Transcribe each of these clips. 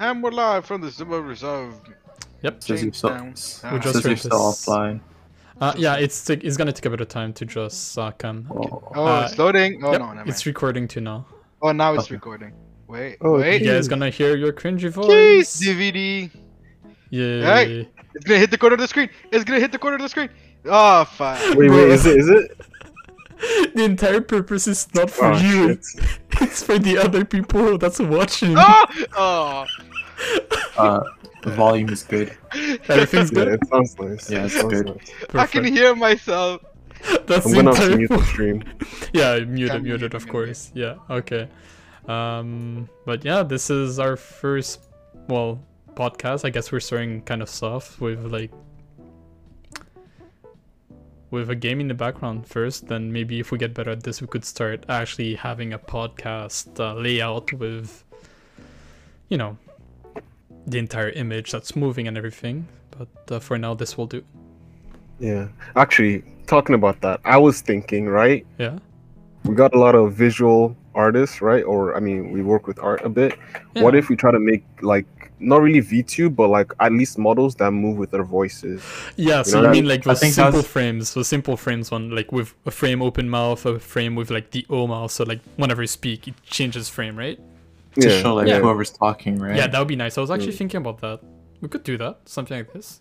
And we're live from the suburbs of Yep. Says you're still, Jamestown. says We just you're heard offline. Uh, yeah, it's t- it's gonna take a bit of time to just uh, come. Oh, Oh, Uh, it's loading. Oh Yep, no, never it's mind. recording too now. Oh, now it's Okay. recording. Wait, Oh, wait. You guys gonna hear your cringy Jeez, voice? DVD. Yeah. Hey. It's gonna hit the corner of the screen. It's gonna hit the corner of the screen. Oh, fuck. Wait, wait, is it? Is it? the entire purpose is not for Oh, you. Shit. It's for the other people that's watching. Oh, oh. Uh, the volume is good. Everything's Yeah, good. it sounds nice. Yeah, it's It good. nice. I can hear myself. That's I'm the gonna have to entire mute the stream. yeah, muted, Yeah, it, mute mute it, it, of mute course. Yeah, okay. Um, but yeah, this is our first, well, podcast. I guess we're starting kind of soft with like, with a game in the background first. Then maybe if we get better at this, we could start actually having a podcast uh, layout with, you know, the entire image that's moving and everything. But uh, for now, this will do. Yeah. Actually, talking about that, I was thinking, right? Yeah. We got a lot of visual artists, right? Or I mean, we work with art a bit. Yeah. What if we try to make like not really VTube, but like at least models that move with their voices? Yeah, so know, you I- mean like I those think simple that's- frames, the simple frames one like with a frame open mouth, a frame with like the O mouth, so like whenever you speak, it changes frame, right? Yeah. To show like Yeah. whoever's talking, right? Yeah, that would be nice. I was actually Mm. thinking about that. We could do that, something like this.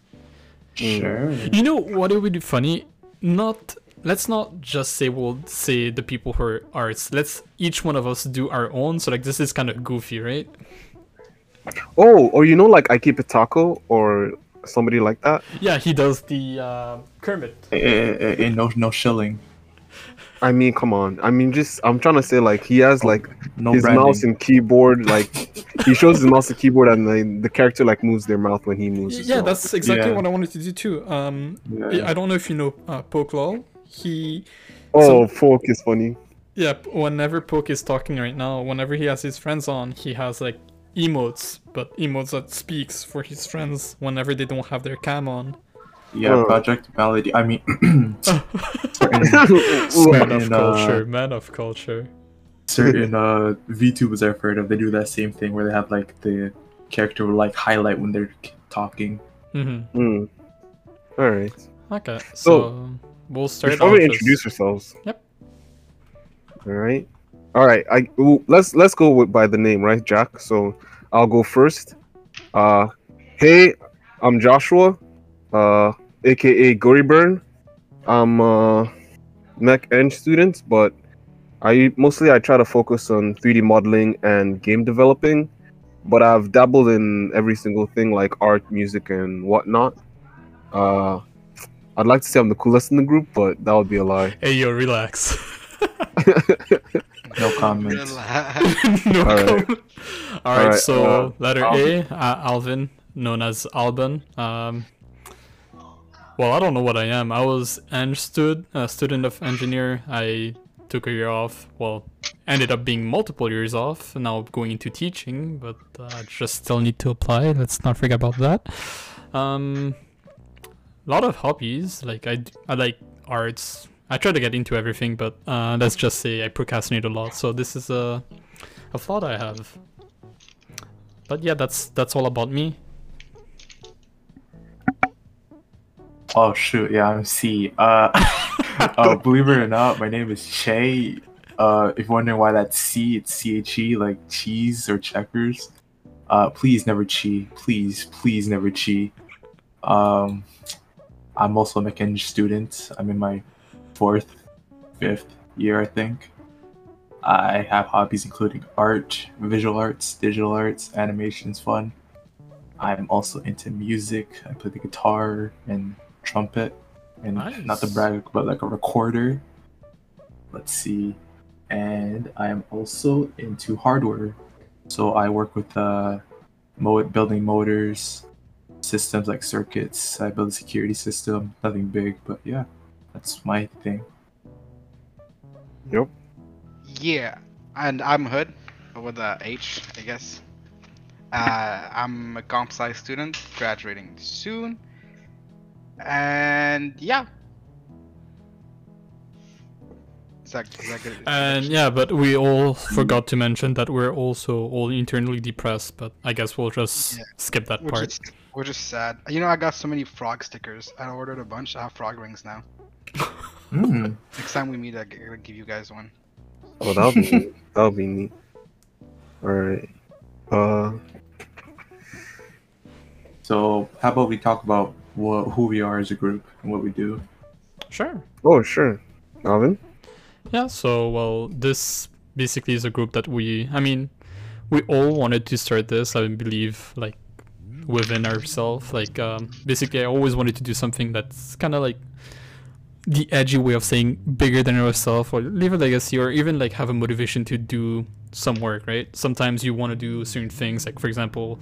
Sure. You know what it would be funny? Not let's not just say we'll say the people who are arts. Let's each one of us do our own. So like this is kind of goofy, right? Oh, or you know, like I keep a taco or somebody like that. Yeah, he does the uh, Kermit. Eh, eh, eh, no, no shilling. I mean, come on. I mean, just I'm trying to say like he has like No his branding. mouse and keyboard. Like he shows his mouse and keyboard, and then the character like moves their mouth when he moves. Yeah, well. that's exactly Yeah. what I wanted to do too. Um, Yeah. I don't know if you know uh, Pokelawls. He Oh, folk is funny. Yeah, whenever Poke is talking right now, whenever he has his friends on, he has like emotes, but emotes that speaks for his friends whenever they don't have their cam on. Yeah, Oh. Project Melody. I mean, certain, Man of certain, uh, culture, man of culture. certain uh, VTubers I've heard of, they do that same thing where they have like the character will like highlight when they're talking. Mm-hmm. Mm. All right. Okay, so, So, we'll start. Before off we with- introduce ourselves. Yep. All right. All right. I let's let's go with, by the name, right, Jack? So I'll go first. Uh, hey, I'm Joshua, uh, aka Gory Burn. I'm a Mech Eng student, but I mostly I try to focus on 3D modeling and game developing. But I've dabbled in every single thing like art, music, and whatnot. Uh, I'd like to say I'm the coolest in the group, but that would be a lie. Hey yo, relax. No comment. Relax. no All right. comment. All right, right, so uh, letter Alvyn. A, uh, Alvyn, known as Albun. Um, well, I don't know what I am. I was Eng stud, a student of engineer. I took a year off. Well, ended up being multiple years off. Now going into teaching, but uh, I just still need to apply. Let's not forget about that. Um, a lot of hobbies. Like I, I like arts. I try to get into everything, but uh, let's just say I procrastinate a lot. So this is a a flaw I have. But yeah, that's that's all about me. Oh shoot, yeah, I'm C. Uh, uh, believe it or not, my name is Che. Uh, if you're wondering why that's C, it's C H E, like cheese or checkers. Uh, please never chi. Please, please never chi. Um, I'm also a Mech Eng student. I'm in my fourth, fifth year, I think. I have hobbies including art, visual arts, digital arts, animation's fun. I'm also into music. I play the guitar and trumpet, and not the Nice. brag, but like a recorder. Let's see, and I am also into hardware. So I work with uh, mo- building motors, systems like circuits. I build a security system. Nothing big, but yeah, that's my thing. Yep. yeah, and I'm Hood with a H, I guess. Uh, I'm a comp sci student, graduating soon. And yeah. that, is that good? And yeah, but we all forgot to mention that we're also all internally depressed. But I guess we'll just Yeah. skip that We're part. just, we're just sad. You know, I got so many frog stickers. I ordered a bunch. I have frog rings now. Mm. Next time we meet, I'll g- I'll give you guys one. Oh, that'll be neat. that'll be neat. All right. Uh, So how about we talk about what, who we are as a group and what we do? Sure. oh sure, Alvyn. Yeah, so well, this basically is a group that we I mean, we all wanted to start this, I believe, like within ourselves. Like um basically I always wanted to do something that's kinda like the edgy way of saying bigger than yourself or leave a legacy or even like have a motivation to do some work, right? Sometimes you want to do certain things, like for example,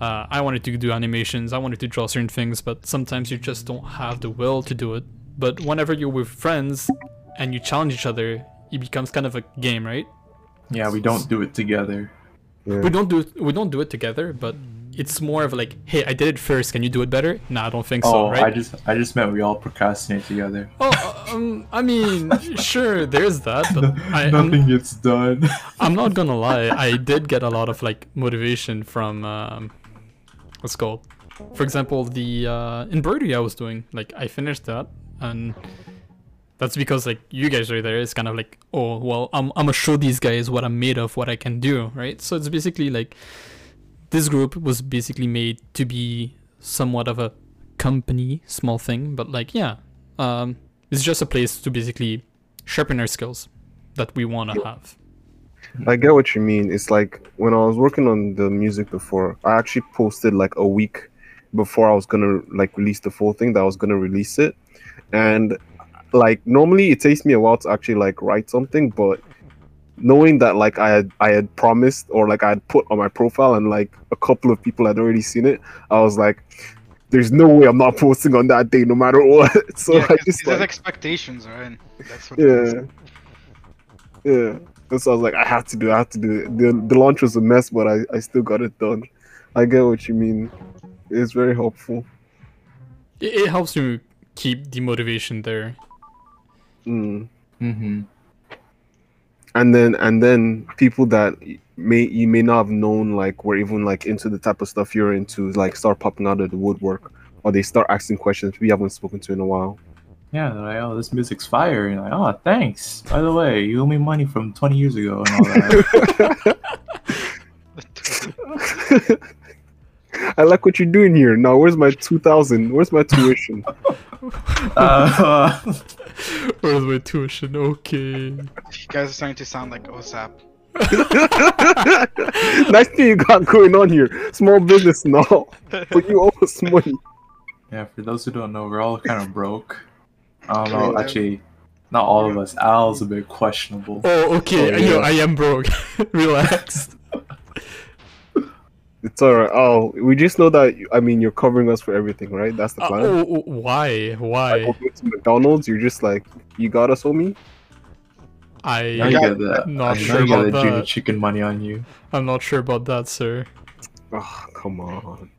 uh, I wanted to do animations, I wanted to draw certain things, but sometimes you just don't have the will to do it. But whenever you're with friends and you challenge each other, it becomes kind of a game, right? Yeah, we don't do it together. Yeah. We don't do it, we don't do it together, but it's more of like, hey, I did it first. Can you do it better? No, I don't think Oh, so, right? I just I just meant we all procrastinate together. Oh, uh, um, I mean, sure, there's that, but I, I'm, Nothing gets done. I'm not gonna lie. I did get a lot of like motivation from um, what's it called. For example, the uh, embroidery I was doing, like I finished that, and that's because like you guys are there. It's kind of like, oh well, I'm I'm gonna show these guys what I'm made of, what I can do, right? So it's basically like this group was basically made to be somewhat of a company, small thing, but like yeah, um, it's just a place to basically sharpen our skills that we want to have. I get what you mean. It's like when I was working on the music before, I actually posted like a week before I was gonna like release the full thing that I was gonna release it. And like normally it takes me a while to actually like write something, but knowing that like I had I had promised or like I had put on my profile and like a couple of people had already seen it, I was like, there's no way I'm not posting on that day no matter what. so yeah, I 'cause just like, expectations, right? That's what. Yeah. Yeah. And so I was like, I have to do it, I have to do it. The, the launch was a mess, but I, I still got it done. I get what you mean. It's very helpful. It, it helps you keep the motivation there. Mm. mm-hmm. And then and then people that may you may not have known like were even like into the type of stuff you're into like start popping out of the woodwork or they start asking questions we haven't spoken to in a while. Yeah, they're like, oh, this music's fire. And you're like, oh, thanks. By the way, you owe me money from 20 years ago and all that. I like what you're doing here. Now where's my two thousand? Where's my tuition? uh, Where's my tuition? Okay. You guys are starting to sound like OSAP. nice thing you got going on here. Small business and all. But you owe us money. yeah, for those who don't know, we're all kind of broke. I don't know, actually, not all of us. Al's a bit questionable. Oh, okay. Oh, Yo. I am broke. Relax. It's alright. Oh, we just know that. I mean, you're covering us for everything, right? That's the Uh, plan. oh, oh, why? Like, Why? going to McDonald's, you're just like, you got us, homie. I Now you got- get that. not now sure you about the junior that. chicken money on you. I'm not sure about that, sir. Oh, come on.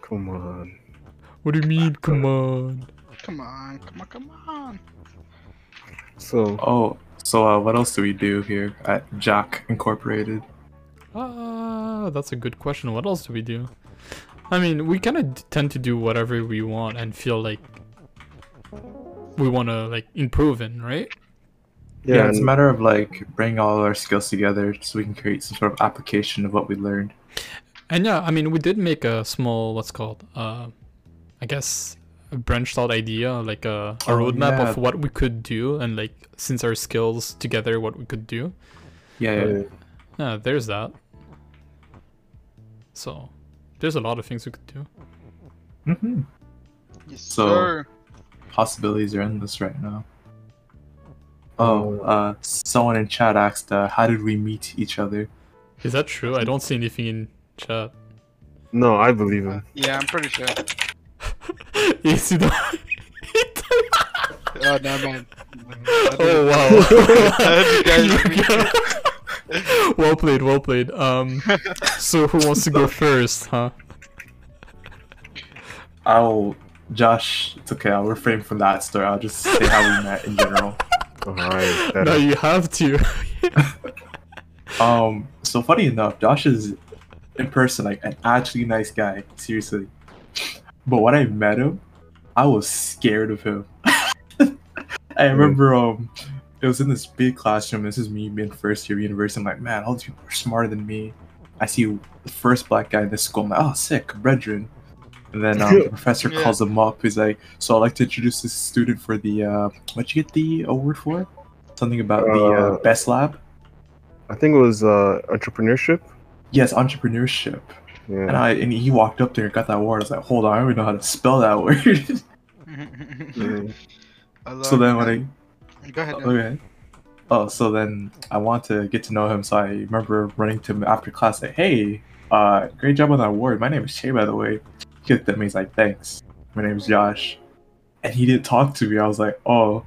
Come on. What do you mean? Come on. Come on, come on, come on. So, Oh, so uh, what else do we do here at J.A.C.H. Incorporated? Ah, that's a good question. What else do we do? I mean, we kind of tend to do whatever we want and feel like we want to like improve in, right? Yeah, yeah, it's a matter of like bringing all our skills together so we can create some sort of application of what we learned. And yeah, I mean, we did make a small, what's called, uh, I guess, a branched out idea, like a, a Oh, roadmap yeah. of what we could do, and like since our skills together, what we could do. Yeah, yeah. uh, Yeah, there's that. So, there's a lot of things we could do. hmm Yes, So- sir. Possibilities are endless right now. Oh, uh, someone in chat asked, uh, how did we meet each other? Is that true? I don't see anything in chat. no, I believe Uh, him. yeah, I'm pretty sure. Yes, you don't- Oh no, man. oh wow! You guys- You go- well played, well played. Um, so who wants to go first, huh? I'll, Josh, it's okay, I'll refrain from that story. I'll just say how we met in general. All right. no, you have to. Um, so funny enough, Josh is in person like an actually nice guy, seriously. But when I met him, I was scared of him. I remember um it was in this big classroom. This is me being first year university. I'm like, man, all these people are smarter than me. I see the first black guy in this school. I'm like, oh, sick, brethren. And then um, the professor Yeah. calls him up. He's like, so I'd like to introduce this student for the, uh, what'd you get the award for? Something about the uh, Uh, best lab? I think it was uh, entrepreneurship. Yes, entrepreneurship. Yeah. And I and he walked up there and got that award. I was like, hold on, I don't even know how to spell that word. yeah. so then when I Go ahead. Okay. Oh, so then I want to get to know him. So I remember running to him after class, like, "Hey, uh, great job on that award. My name is Che, by the way." He looked at me. He's like, "Thanks. My name is Josh," and he didn't talk to me. I was like, "Oh,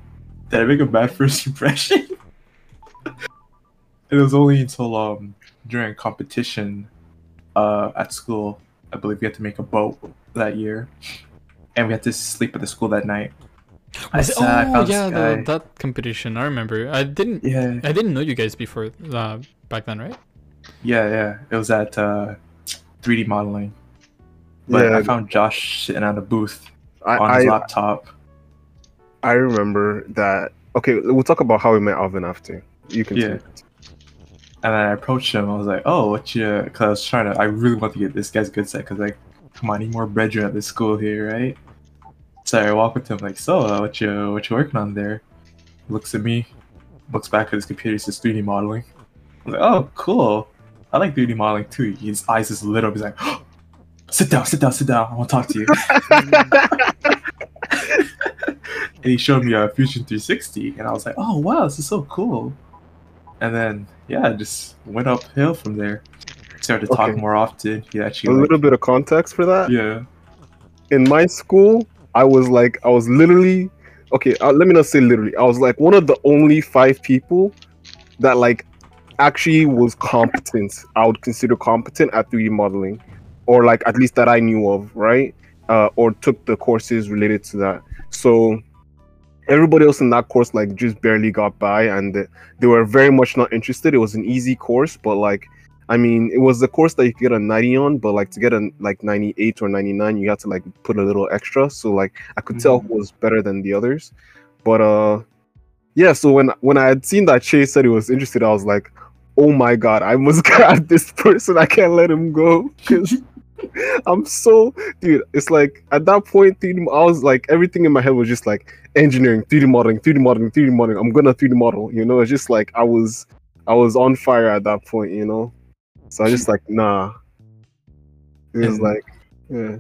did I make a bad first impression?" it was only until um during competition, uh, at school, I believe we had to make a boat that year, and we had to sleep at the school that night. I Was it- sat, I oh found yeah, the, that competition. I remember. I didn't. Yeah. I didn't know you guys before uh, back then, right? Yeah, yeah. It was at uh, 3D modeling. But Yeah. I found Josh sitting at a booth I, on his I, laptop. I remember that. Okay, we'll talk about how we met Alvyn after. You can. Yeah. And then I approached him. I was like, "Oh, what you?" Because I was trying to. I really want to get this guy's good set. Because like, come on, I need more brethren at this school here, right? So I walk up to him like, "So, uh, what you what you working on there?" He looks at me, looks back at his computer, says 3D modeling. I was like, "Oh, cool. I like 3D modeling too." His eyes just lit up. He's like, "Sit down, sit down, sit down. I want to talk to you." and he showed me a Fusion 360, and I was like, "Oh wow, this is so cool." And then yeah, I just went uphill from there. Started to talk Okay. more often. He A actually, like, little bit of context for that. yeah, in my school, I was like, I was literally, okay, uh, let me not say literally. I was like one of the only five people that like actually was competent. I would consider competent at 3D modeling, or like at least that I knew of, right? Uh, or took the courses related to that. So everybody else in that course like just barely got by, and they- they were very much not interested. It was an easy course, but like. I mean, it was the course that you could get a 90 on, but like to get a like 98 or 99, you had to like put a little extra. So like I could tell who was better than the others. But uh yeah, so when when I had seen that Chase said he was interested, I was like, oh my god, I must grab this person. I can't let him go. Cause I'm so dude, it's like at that point, 3D, I was like everything in my head was just like engineering, 3D modeling, 3D modeling, 3D modeling. I'm gonna 3D model, you know, it's just like I was I was on fire at that point, you know. So I was just like nah. It was And- like yeah.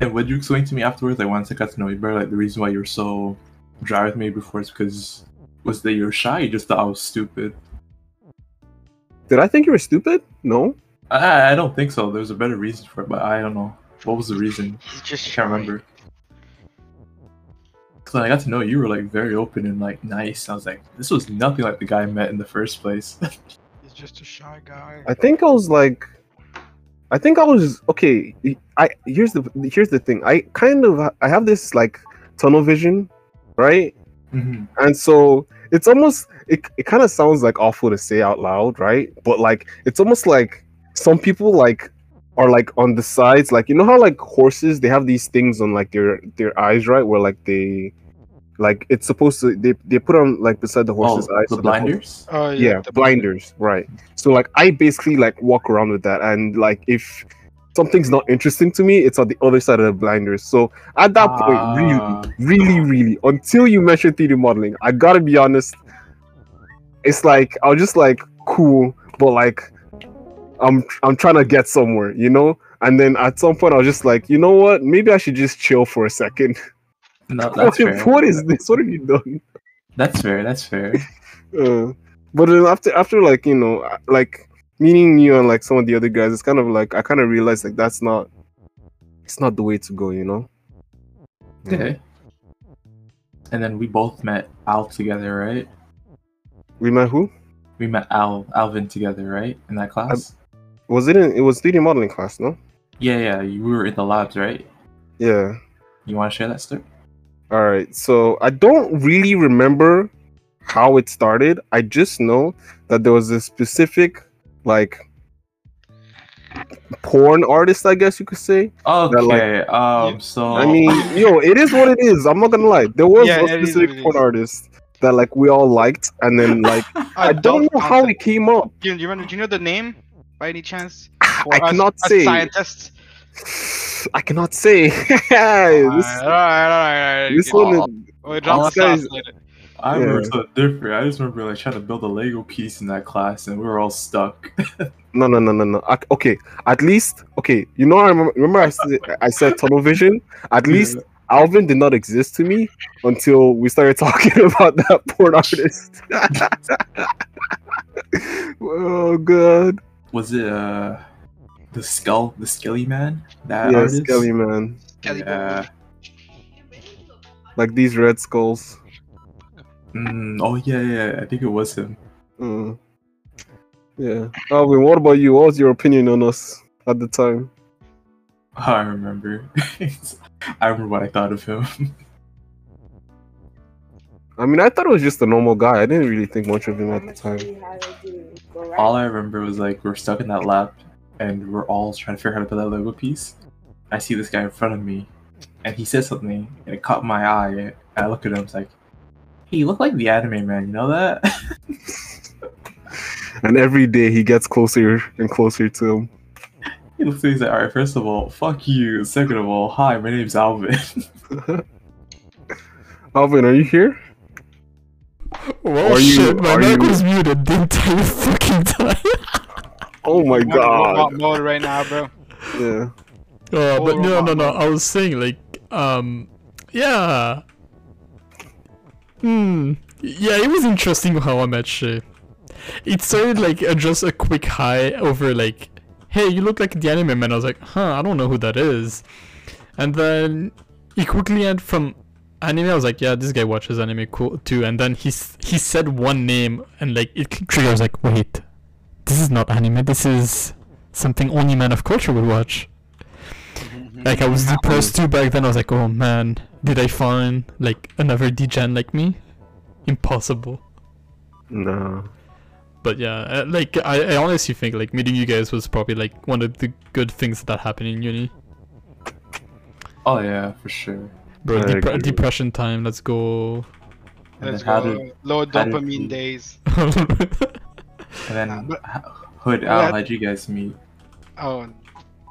And would you explain to me afterwards, like once I got to know you better, like the reason why you're so dry with me before is because was that you were shy? You just thought I was stupid. Did I think you were stupid? No. I I don't think so. There's a better reason for it, but I don't know. What was the reason? He's just I can't remember. Cause when I got to know you, you were like very open and like nice. I was like, this was nothing like the guy I met in the first place. He's just a shy guy. I think I was like, I think I was okay. I here's the here's the thing. I kind of I have this like tunnel vision, right? Mhm. And so it's almost it, it kind of sounds like awful to say out loud, right? But like it's almost like some people like are like on the sides, like you know how like horses they have these things on like their their eyes, right? Where like they like it's supposed to they they put on like beside the Oh, horse's eyes. the so the horse- blinders. Oh yeah, the blinders right so like i basically like walk around with that and like if something's not interesting to me it's on the other side of the blinders so at that Ah. point really really really until you mention 3d modeling i gotta be honest it's like i was just like cool but like i'm i'm trying to get somewhere you know and then at some point i was just like you know what maybe i should just chill for a second No, that's what, fair. what is this what have you done That's fair. That's fair. uh, but then after after like you know uh, like meeting you and like some of the other guys it's kind of like i kind of realized like that's not it's not the way to go you know Okay. And then we both met Al together, right? we met who We met Al Alvyn together, right? In that class. was it in it was 3d modeling class no yeah, yeah. You were in the labs, right? yeah You want to share that story? All right so i don't really remember how it started. I just know that there was a specific like porn artist, I guess you could say. Okay, um, so I mean, yo, it is what it is. I'm not gonna lie. There was Yeah, a specific what porn is. artist that like we all liked, and then like I don't know how it came up. Do you, do you remember? Do you know the name by any chance? I cannot us say. Scientists. I cannot say. this Alright, alright, alright. this alright. one, is- We'll this guy's- I remember yeah. something different. I just remember like trying to build a Lego piece in that class, and we were all stuck. no, no, no, no, no. I- Okay, at least okay. You know, I remember. Remember, I said I said tunnel vision. At least Alvyn did not exist to me until we started talking about that porn artist. oh god. Was it uh the skull, the Skelly Man? That yeah, artist? Skelly man. Yeah. Like these red skulls. Mm, oh yeah, yeah. I think it was him. Mm. Yeah. Alvyn, what about you? What was your opinion on us at the time? I remember. I remember what I thought of him. I mean, I thought it was just a normal guy. I didn't really think much of him at the time. all I remember was like we're stuck in that lab, and we're all trying to figure out how to build that Lego piece. I see this guy in front of me, and he says something, and it caught my eye. And I look at him, it's like, "Hey, you look like the anime man. You know that?" And every day he gets closer and closer to him. he looks at me, he's like, "All right, first of all, fuck you. Second of all, hi, my name's Alvyn." Alvyn, are you here? Well, Are you- shit, my mic you- was muted the entire fucking time. Oh my I'm in god. mode right now, bro. Yeah. Uh, but Full no, no, no. I was saying like, um, yeah. Hmm. Yeah, it was interesting how I met Che. It started like uh, just a quick hi over like, hey, you look like the anime man. I was like, huh, I don't know who that is. And then he quickly went from anime. I was like, yeah, this guy watches anime cool too. And then he s- he said one name and like it triggered. I was like, wait, this is not anime. This is something only man of culture would watch. Like I was depressed too back then. I was like, oh man, did I find like another degen like me? Impossible. No. But yeah, uh, like I, I honestly think like meeting you guys was probably like one of the good things that happened in uni. oh yeah, for sure. Bro, I depre- agree. depression time. Let's go. Let's go. did Low dopamine days. and then Uh, but- Hood Yeah. Al? How'd you guys meet? Oh,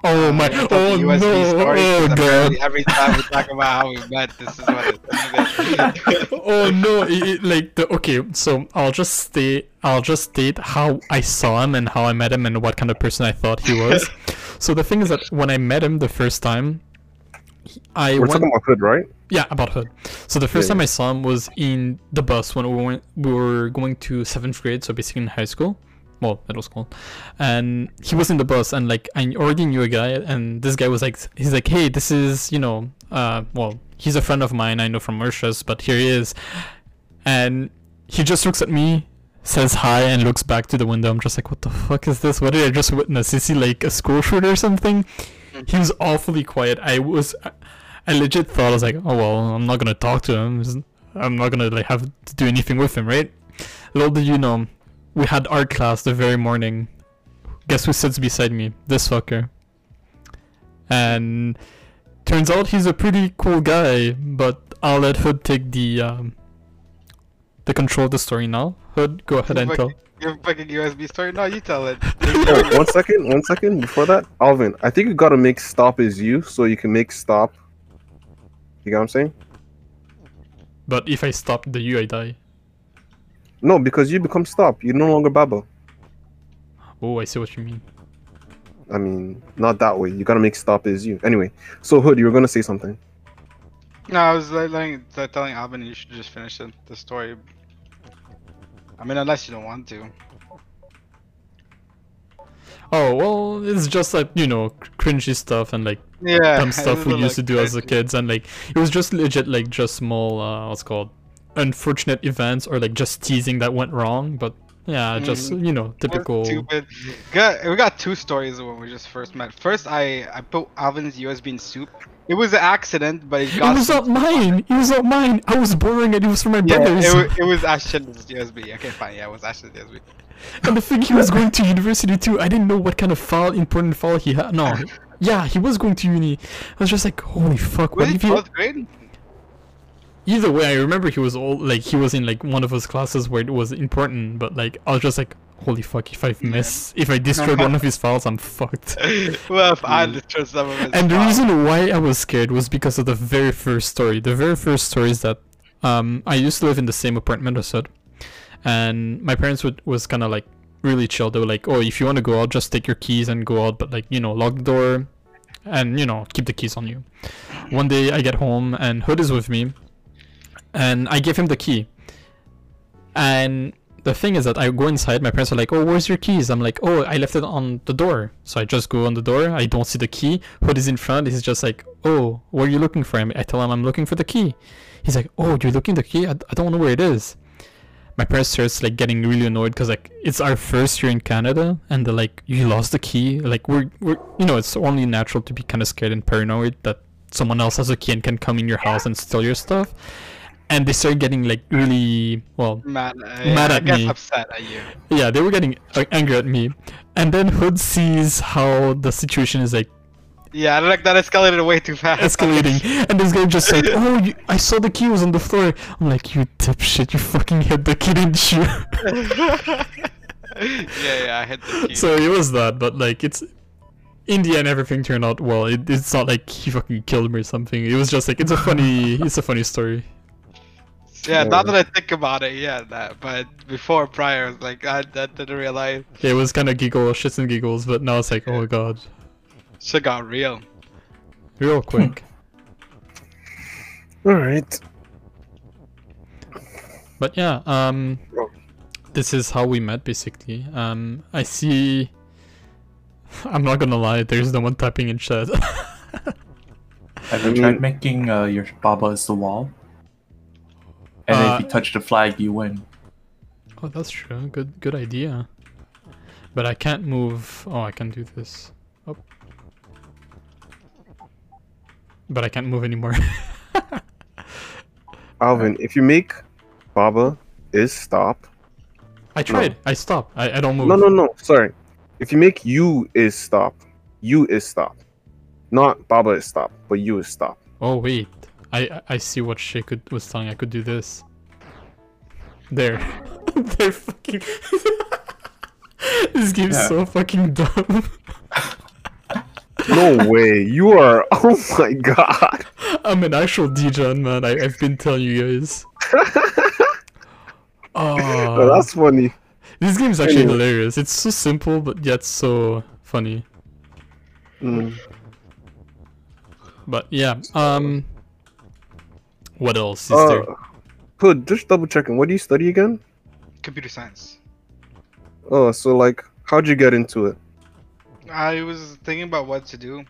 oh my! I got Oh USB no! Oh god! apparently Every time we talk about how we met, this is what it. oh no! It, it- like the okay, so I'll just state I'll just state how I saw him and how I met him and what kind of person I thought he was. so the thing is that when I met him the first time, he- I We're went talking about Hood, right? yeah about Hood. So the first Yeah, time I saw him was in the bus when we went we were going to seventh grade, so basically in high school. Well, middle school, and he was in the bus, and like I already knew a guy, and this guy was like, he's like, hey, this is you know, uh, well, he's a friend of mine, I know from Mauritius, but here he is, and he just looks at me, says hi, and looks back to the window. I'm just like, what the fuck is this? What did I just witness? Is he like a school shooter or something? He was awfully quiet. I was, I legit thought I was like, oh well, I'm not gonna talk to him. I'm not gonna like have to do anything with him, right? Little did you know, we had art class the very morning. Guess who sits beside me? This fucker. And turns out he's a pretty cool guy, but I'll let Hood take the um, the control of the story now. Hood, go ahead and tell. Your fucking USB story? No, you tell it. Oh, one second, one second. Before that, Alvyn, I think you gotta make stop is you, so you can make stop. You got what I'm saying? But if I stop the U, I die. No, because you become stop. You no longer Baba. Oh, I see what you mean. I mean, not that way. You gotta make stop is you. Anyway, so Hood, you were gonna say something. No, I was like, like, telling Alvyn you should just finish the, the story. I mean, unless you don't want to. Oh well, it's just like you know cringy stuff and like Yeah. dumb stuff we used to do as a kids and like it was just legit like just small uh what's called unfortunate events or like just teasing that went wrong but Yeah, just Mhm. you know, typical. Stupid. Got, we got two stories when we just first met. First, I I put Alvyn's USB in soup. It was an accident, but it got. It was not mine. It was not mine. I was borrowing it. It was from my Yeah, brother's. it, it was Ashton's USB. Okay, fine. Yeah, it was Ashton's USB. And the thing, he was going to university too. I didn't know what kind of file, important file he had. No, yeah, he was going to uni. I was just like, holy fuck. What it if he? fourth grade? Either way, I remember he was all like he was in like one of those classes where it was important, but like I was just like, holy fuck, if I miss, if I destroyed one of his files, I'm fucked. well, if I destroyed some of his And the files. reason why I was scared was because of the very first story. The very first story is that um, I used to live in the same apartment as Sud, and my parents would was kind of like really chill. They were like, "Oh, if you want to go out, just take your keys and go out, but like you know, lock the door, and you know, keep the keys on you." One day I get home and Hood is with me, and I give him the key, and the thing is that I go inside. My parents are like, "Oh, where's your keys?" I'm like, "Oh, I left it on the door." So I just go on the door. I don't see the key. Hood is in front. He's just like, "Oh, what are you looking for?" I tell him I'm looking for the key. He's like, "Oh, you're looking the key? I, I don't know where it is." My parents starts like getting really annoyed because like it's our first year in Canada, and they're like, "You lost the key." Like we're we're you know it's only natural to be kind of scared and paranoid that someone else has a key and can come in your house and steal your stuff. And they started getting like really well mad, uh, Mad yeah, at me. upset at you. yeah, they were getting uh, angry at me. And then Hood sees how the situation is like Yeah, like that escalated way too fast. escalating. And this guy just like, oh, you, I saw the key was on the floor. I'm like, you dipshit, you fucking hit the key, didn't you? yeah, yeah, I hit the key. so it was that, but like, it's. In the end, everything turned out well. It, it's not like he fucking killed me or something. It was just like, it's a funny, it's a funny story. Yeah, now that I think about it, yeah, that. But before, prior, like, I, I didn't realize. It was kind of giggle, shits and giggles, but now it's like, oh my god. Shit got real. Real quick. All right. But yeah, um, this is how we met basically. Um, I see. I'm not gonna lie, there's no one typing in chat. Have you tried making uh, your Baba as the wall? And Uh, if you touch the flag, you win. oh, that's true. Good, good idea. But I can't move. Oh, I can do this. Oh. But I can't move anymore. Alvyn, if you make Baba is stop. I tried. I stop. I, I don't move. No, no, no. Sorry. If you make you is stop, you is stop. Not Baba is stop, but you is stop. Oh wait, I I- see what Che could was telling. I could do this. There, they're fucking. this game's Yeah. so fucking dumb. No way. You are. Oh my god. I'm an actual Degen man. I, I've been telling you guys. Oh, Oh, that's funny. this game is actually Anyway. hilarious. It's so simple but yet so funny. Mm. But yeah, um, what else is Uh, there? Hood, just double checking. What do you study again? Computer science. Oh, so like, how'd you get into it? I was thinking about what to do,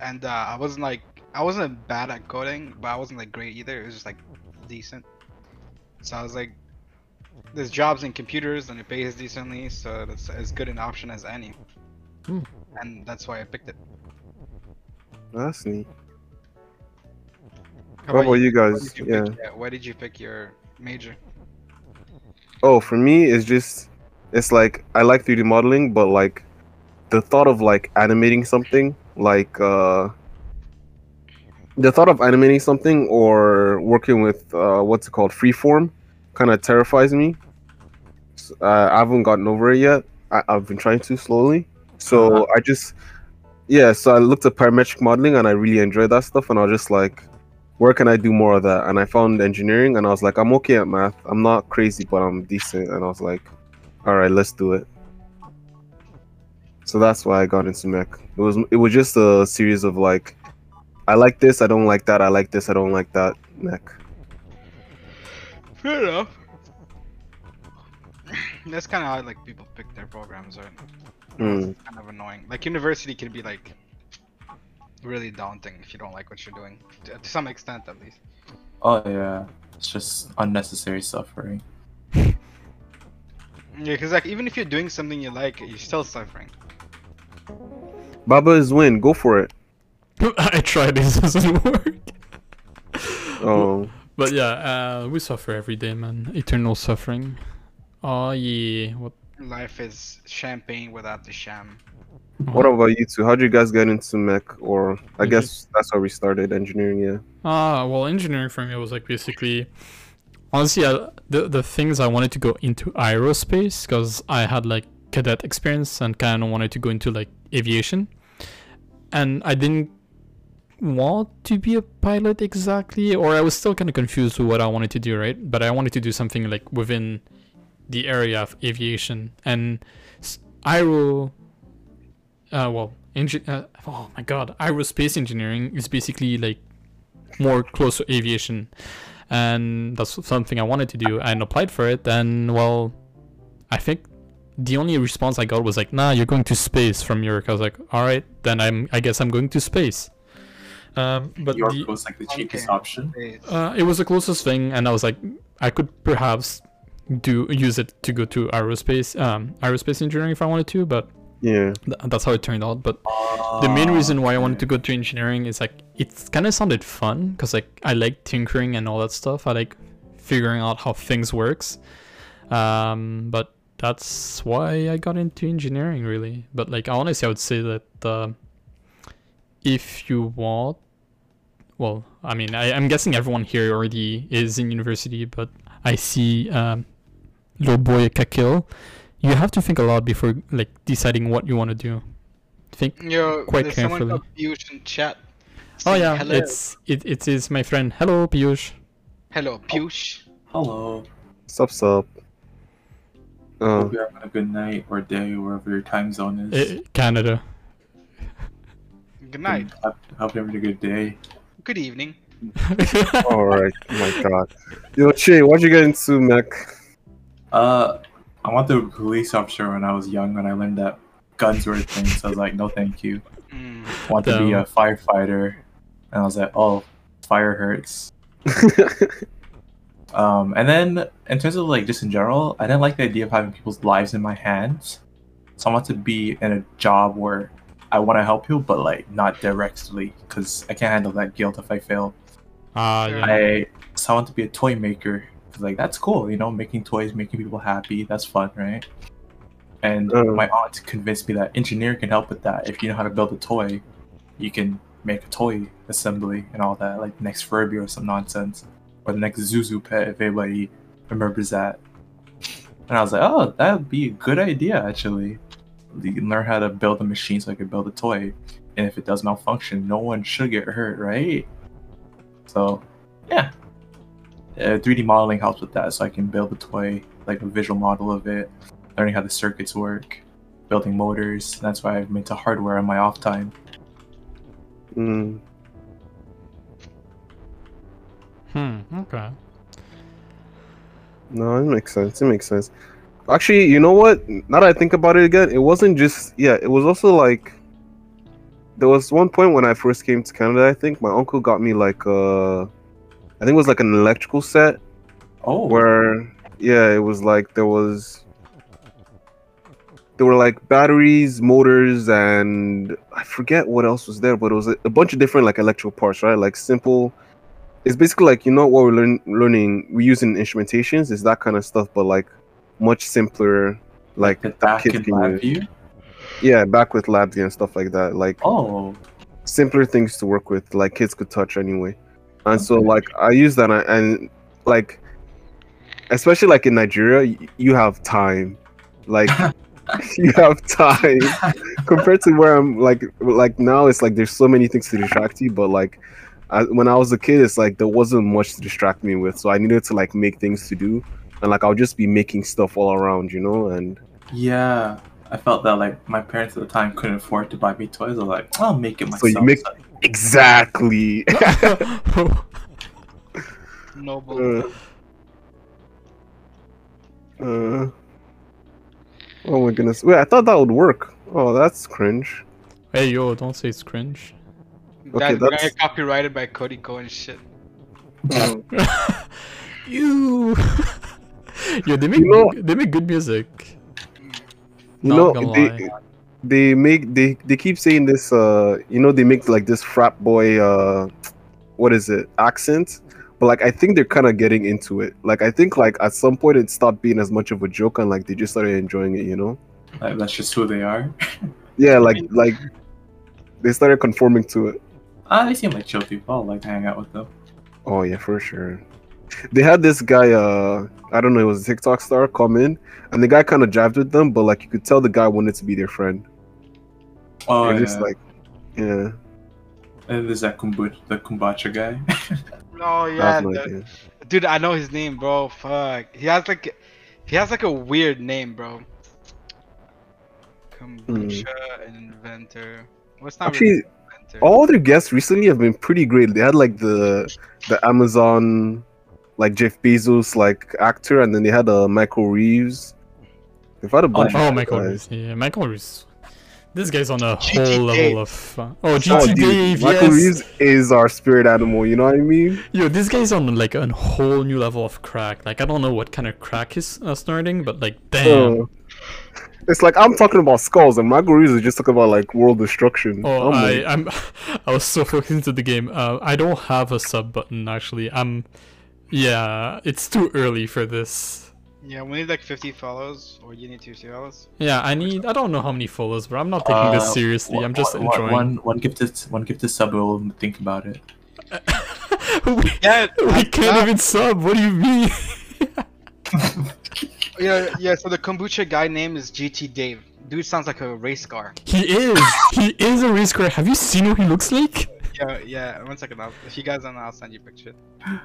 and uh, I wasn't like I wasn't bad at coding, but I wasn't like great either. It was just like decent. So I was like, there's jobs in computers and it pays decently, so that's as good an option as any. Hmm. And that's why I picked it. That's neat. How What about you Why guys? did you Yeah. pick, yeah, why did you pick your major? Oh, for me, it's just, it's like I like 3D modeling, but like, the thought of like animating something, like uh, the thought of animating something or working with uh, what's it called, freeform, kind of terrifies me. Uh, I haven't gotten over it yet. I- I've been trying to slowly. So I just, yeah. So I looked at parametric modeling and I really enjoyed that stuff, and I was just like, where can I do more of that? And I found engineering, and I was like, I'm okay at math. I'm not crazy, but I'm decent. And I was like, all right, let's do it. So that's why I got into mech. It was it was just a series of like, I like this, I don't like that, I like this, I don't like that. Mech. Fair enough. That's kind of how like people pick their programs, right? Hmm. It's kind of annoying. Like university can be like really daunting if you don't like what you're doing, to, to some extent at least. Oh yeah, it's just unnecessary suffering. Yeah, because like even if you're doing something you like, you're still suffering. Baba is win. Go for it. I tried this doesn't work. Oh, But yeah, uh, we suffer every day, man. Eternal suffering. Oh yeah. What? Life is champagne without the sham. What about you two? How'd you guys get into mech? Or I Mhm. guess that's how we started engineering. Yeah. Ah, well, engineering for me was like basically, honestly, I, the the things I wanted to go into aerospace because I had like cadet experience and kind of wanted to go into like aviation, and I didn't want to be a pilot exactly, or I was still kind of confused with what I wanted to do, right? But I wanted to do something like within the area of aviation and aero. Uh, well, uh, oh my god, aerospace engineering is basically like more close to aviation. And that's something i wanted to do. And applied for it. And well i think the only response i got was like nah you're going to space from york i was like all right then i'm i guess i'm going to space. Um, but York the, was like the cheapest Okay. option. Uh, it was the closest thing and i was like i could perhaps do use it to go to aerospace um, aerospace engineering if i wanted to but Yeah. th- that's how it turned out but the main Ah, reason why I wanted to go to engineering is like it kind of sounded fun because like I like tinkering and all that stuff. I like figuring out how things works. Um, but that's why I got into engineering really. But like honestly, I would say that uh, if you want, well, I mean, I, I'm guessing everyone here already is in university, but I see um, little boy Kakil. You have to think a lot before like deciding what you want to do. Think Yo, Quite there's carefully. Piyush in chat. Oh yeah, hello. it's it, it is my friend. Hello, Piyush. hello Piyush. Hello. Sup sup. Uh, Hope you're having a good night or day, wherever your time zone is. Uh, Canada. Good night. Hope hope you're having a good day. Good evening. all right. Oh my god. Yo, Che, why'd you get into mech? Uh, I wanted to be a police officer when I was young, when I learned that guns were a thing. So I was like, no, thank you. Mm. I wanted to be a firefighter, and I was like, oh, fire hurts. Um, and then in terms of like just in general, I didn't like the idea of having people's lives in my hands. So I want to be in a job where I want to help you, but like not directly, because I can't handle that guilt if I fail. Ah, Yeah. yeah. I so I want to be a toy maker, 'cause, like that's cool, you know, making toys, making people happy, that's fun, right? And Um. my aunt convinced me that engineer can help with that. If you know how to build a toy, you can make a toy assembly and all that, like next Furby or some nonsense, or the next Zhu Zhu pet if anybody remembers that. And I was like, oh, that would be a good idea actually. You can learn how to build a machine so I could build a toy, and if it does malfunction, no one should get hurt, right? So, yeah. Uh, 3D modeling helps with that, so I can build a toy, like a visual model of it, learning how the circuits work, building motors. That's why I'm into hardware on my off time. Mm. Hmm. Okay. No, it makes sense. It makes sense. Actually, you know what? Now that I think about it again, it wasn't just yeah. It was also like there was one point when I first came to Canada. I think my uncle got me like uh, I think it was like an electrical set Oh, where yeah, it was like there was there were like batteries, motors, and I forget what else was there, but it was a, a bunch of different like electrical parts, right? Like simple. It's basically like you know what we're learn, learning. We're using instrumentations is that kind of stuff, but like much simpler. Like the back kids can lab use. view. Yeah, back with labs and stuff like that. Like Oh, simpler things to work with, like kids could touch anyway. And so like I use that and, and like especially like in Nigeria, y- you have time. Like you have time compared to where I'm like like now it's like there's so many things to distract you, but like I, when I was a kid, it's like there wasn't much to distract me with, so I needed to like make things to do, and like I'll just be making stuff all around, you know, and yeah. I felt that like my parents at the time couldn't afford to buy me toys. I was like, I'll make it So myself. you make- exactly. Noble. Uh, uh, oh my goodness! Wait, I thought that would work. Oh, that's cringe. hey yo, don't say it's cringe. that, okay, we're gonna that's- get copyrighted by Cody Ko and shit. Oh, you. Yo, they make You know- they make good music. You Not know, gonna they lie. They make they they keep saying this. Uh, you know, they make like this frat boy. Uh, what is it? Accent. But like, I think they're kind of getting into it. Like, I think like at some point it stopped being as much of a joke, and like they just started enjoying it. You know? Like, that's just who they are. Yeah, like like they started conforming to it. Ah, they seem like chill people. I like to hang out with them. Oh yeah, for sure. They had this guy, uh, I don't know, it was a TikTok star come in, and the guy kind of jived with them, but like you could tell the guy wanted to be their friend. Oh, They're yeah. just like, yeah, and there's that kombucha, the kombucha guy. Oh yeah, the- dude, I know his name, bro. Fuck, he has like, he has like a weird name, bro. Kombucha inventor. What's not Actually, really inventor? all their guests recently have been pretty great. They had like the the Amazon, like Jeff Bezos, like actor, and then they had uh, Michael Reeves. They've had a bunch. Oh, of Michael guys. Reeves. Yeah, Michael Reeves. This guy's on a whole level of fun. Oh, Oh, GT dude, Dave, Michael. Reeves is our spirit animal. You know what I mean? Yo, this guy's on like a whole new level of crack. Like I don't know what kind of crack he's uh, snorting, but like damn. Uh, it's like I'm talking about skulls, and Michael Reeves is just talking about like world destruction. Oh, I'm I, like, I'm, I was so focused into the game. Uh, I don't have a sub button actually. I'm, yeah, it's too early for this. Yeah, we need like 50 follows, or you need 50 follows. Yeah, I need. I don't know how many follows, but I'm not taking this Uh, seriously. I'm just one, enjoying. One, one gifted, one gifted sub will think about it. we, Yeah, we can't uh, even sub. What do you mean? Yeah, yeah. So the kombucha guy name is GT Dave. Dude sounds like a race car. he is. He is a race car. Have you seen what he looks like? Yeah, yeah. One second. I'll, if you guys don't know, I'll send you a picture.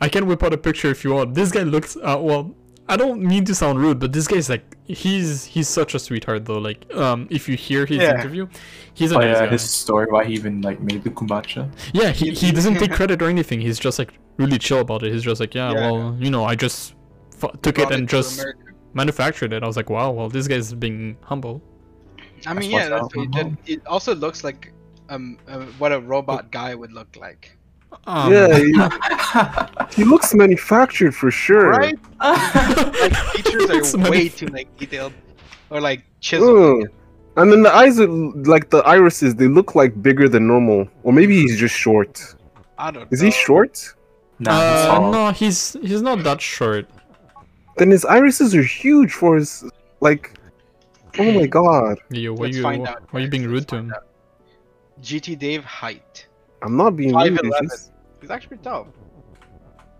I can whip out a picture if you want. This guy looks. Uh, well, I don't mean to sound rude, but this guy's like he's he's such a sweetheart though. Like um, if you hear his Yeah. interview, he's a Oh nice yeah, guy. his story why he even like made the kombucha. Yeah, he, he doesn't take credit or anything. He's just like really chill about it. He's just like, yeah, Yeah. well, you know, I just f- took it and to just America. manufactured it. I was like, wow, well, this guy's being humble. I mean, That's yeah. what's That's out what he from did. It also looks like um uh, what a robot guy would look like. Um, yeah, he, he looks manufactured for sure. Right? Like features Looks are way too like detailed, or like chiseled. Ugh. And then the eyes, are, like the irises, they look like bigger than normal. Or maybe he's just short. I don't. Is know. he short? Nah, he's uh, tall. no, he's he's not that short. Then his irises are huge for his like. Oh my god! Yo, why Let's you find why, out, why you guys, being let's rude to him? GT Dave height. I'm not being rude. 5'11". it's He's actually tall.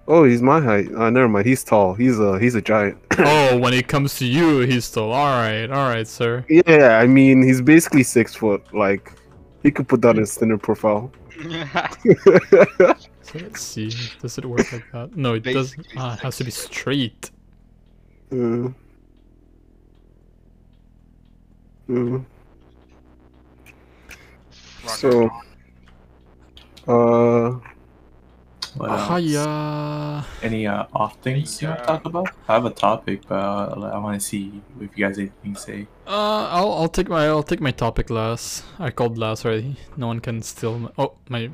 Oh, he's my height. Uh, never mind. He's tall. He's a he's a giant. oh, when it comes to you, he's tall. all right, all right, sir. yeah, I mean he's basically six foot. Like he could put that in his Tinder profile. So let's see, does it work like that? No, it doesn't. Ah, it has to be six. straight. Uh, uh, so, uh, What else? Hiya. Any uh, off things you want to talk about? I have a topic, but uh, I want to see if you guys have anything to say. Uh, I'll I'll take my I'll take my topic last. I called last already. No one can steal my, oh my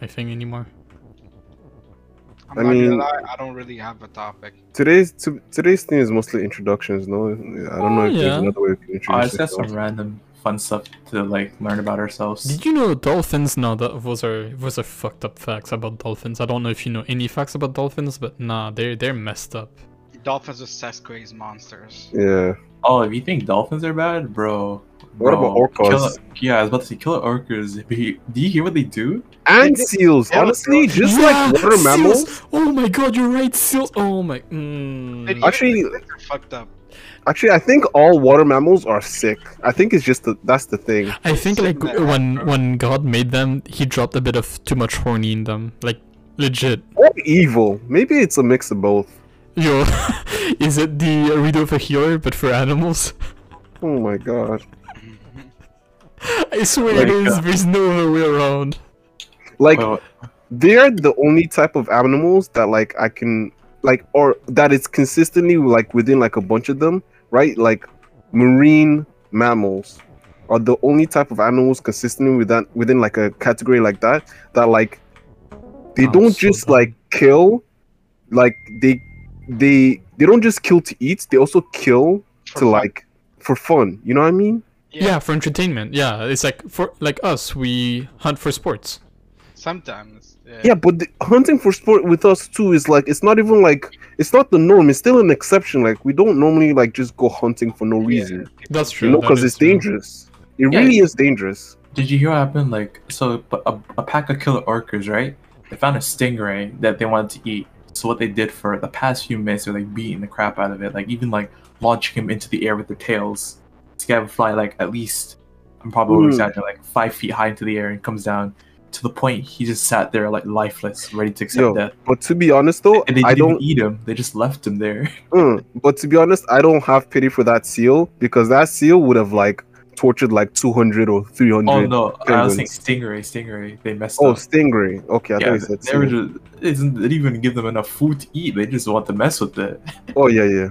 my thing anymore. I'm I not mean- gonna lie, I don't really have a topic. today's to, today's thing is mostly introductions. No, I don't know Oh, if there's another way we can Oh, I introduce just got some random fun stuff to like learn about ourselves. Did you know dolphins? No, that those are those are fucked up facts about dolphins. I don't know if you know any facts about dolphins, but nah, they're they're messed up. Dolphins are sex crazy monsters. Yeah. Oh, if you think dolphins are bad, bro. What bro, about orcas? Killer, yeah, I was about to say killer orcas. If Do you hear what they do? And They- seals, Yeah, honestly, just Yeah, like water seals! mammals. Oh my god, you're right, seals. Oh my. Mm. Actually- even the are fucked up. Actually, I think all water mammals are sick. I think it's just the, that's the thing. I think like when when God made them, he dropped a bit of too much horny in them. Like legit. Or evil. Maybe it's a mix of both. Yo, is it the Redo of a healer but for animals? Oh my god. I swear Like, it is. uh, There's no other way around. Like Well, they're the only type of animals that like I can like or that it's consistently like within like a bunch of them, right? Like marine mammals are the only type of animals consistently with that within like a category like that that like they I'm don't so just dumb. like kill like they they they don't just kill to eat; they also kill For to fun. like for fun. You know what I mean? Yeah. for entertainment. Yeah, it's like for like us, we hunt for sports. Sometimes. Yeah. Yeah, but the, hunting for sport with us too is like it's not even like it's not the norm. It's still an exception. Like we don't normally like just go hunting for no reason. That's true. you know, because it's true. dangerous. It Yeah. really is dangerous. Did you hear what happened? Like, so a, a pack of killer orcas, right? They found a stingray that they wanted to eat. So what they did for the past few minutes, they're like beating the crap out of it, like even like launching him into the air with their tails. This guy would fly like at least, I'm probably Mm. exaggerating, like five feet high into the air and comes down to the point he just sat there like lifeless, ready to accept Yo, death. But to be honest though, And they I didn't don't. eat him; they just left him there. Mm, but to be honest, I don't have pity for that seal because that seal would have like tortured like 200 or 300. Oh no, I was saying stingray, stingray. They messed Oh, up. Oh, stingray. Okay, I yeah, thought you said they were just, they didn't they didn't even give them enough food to eat. They just want to mess with it. Oh yeah, yeah.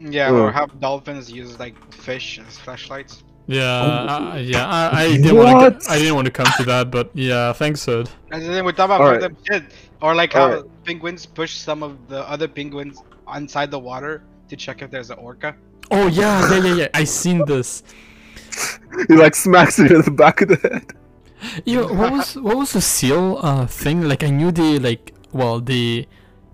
Yeah, Uh. or have dolphins use like fish as flashlights. Yeah, Oh. uh, yeah. I, I didn't want to. I didn't want to come to that, but yeah, thanks, Sid. And then we talk about Alright. them shit. Or like how Alright. penguins push some of the other penguins inside the water to check if there's an orca. Oh yeah, yeah, yeah, yeah. I seen this. He like smacks it in the back of the head. Yo, what was what was the seal uh thing? Like I knew they like well they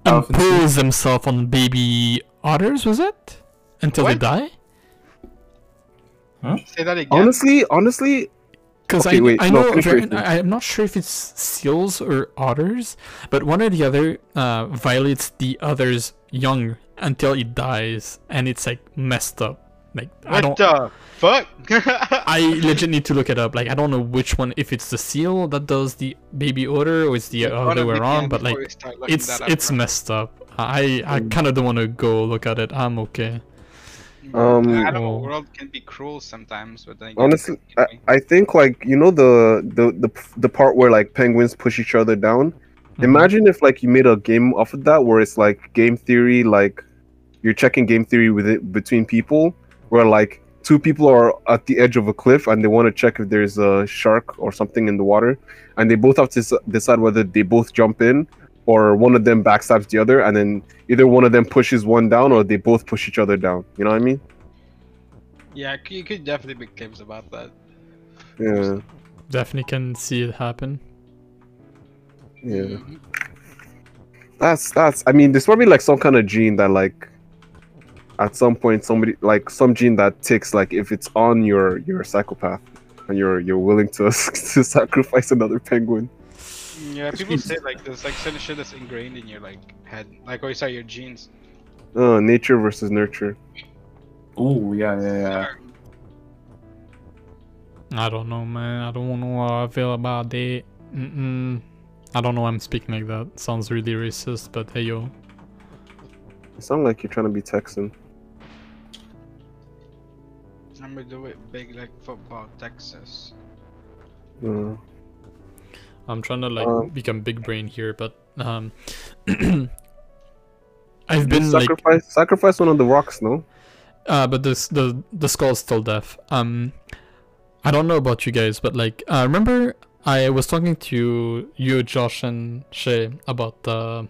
Elephant seal. impose themselves on baby otters. Was it until What? they die? Say that again. Honestly, honestly, Because Okay, I, wait, I know finish very, I, I'm not sure if it's seals or otters, but one or the other uh, violates the other's young until it dies, and it's like messed up. Like I don't, the fuck? I legit need to look it up. Like I don't know which one, if it's the seal that does the baby odor or it's the Wanna other way around. But like we start looking it's up, it's messed up. I I Mm. kind of don't want to go look at it. I'm okay. Um, I don't. Oh. World can be cruel sometimes, but then again, honestly, it I. I think like you know the, the the the part where like penguins push each other down. Mhm. Imagine if like you made a game off of that where it's like game theory, like you're checking game theory with it between people, where like two people are at the edge of a cliff and they want to check if there's a shark or something in the water, and they both have to s- decide whether they both jump in or one of them backstabs the other, and then either one of them pushes one down or they both push each other down. You know what I mean? Yeah, you could definitely make claims about that. Yeah, Definitely can see it happen. yeah. That's that's. I mean, there's probably like some kind of gene that like, at some point, somebody like some gene that ticks like if it's on your you're psychopath and you're you're willing to to sacrifice another penguin. Yeah, people say like there's like certain shit that's ingrained in your like head, like oh sorry, your genes. Uh, nature versus nurture. Oh yeah, yeah, yeah. I don't know, man. I don't know how I feel about it. Mm-mm. I don't know why I'm speaking like that. Sounds really racist, but hey yo. You sound like you're trying to be Texan. I'm gonna do it big like football, Texas. Uh, I'm trying to like Um, become big brain here, but um, I've been like, sacrifice sacrifice one of the rocks, no? uh, but this the the skull's still deaf. Um, I don't know about you guys, but like, uh, remember I was talking to you, Josh, and Shay about the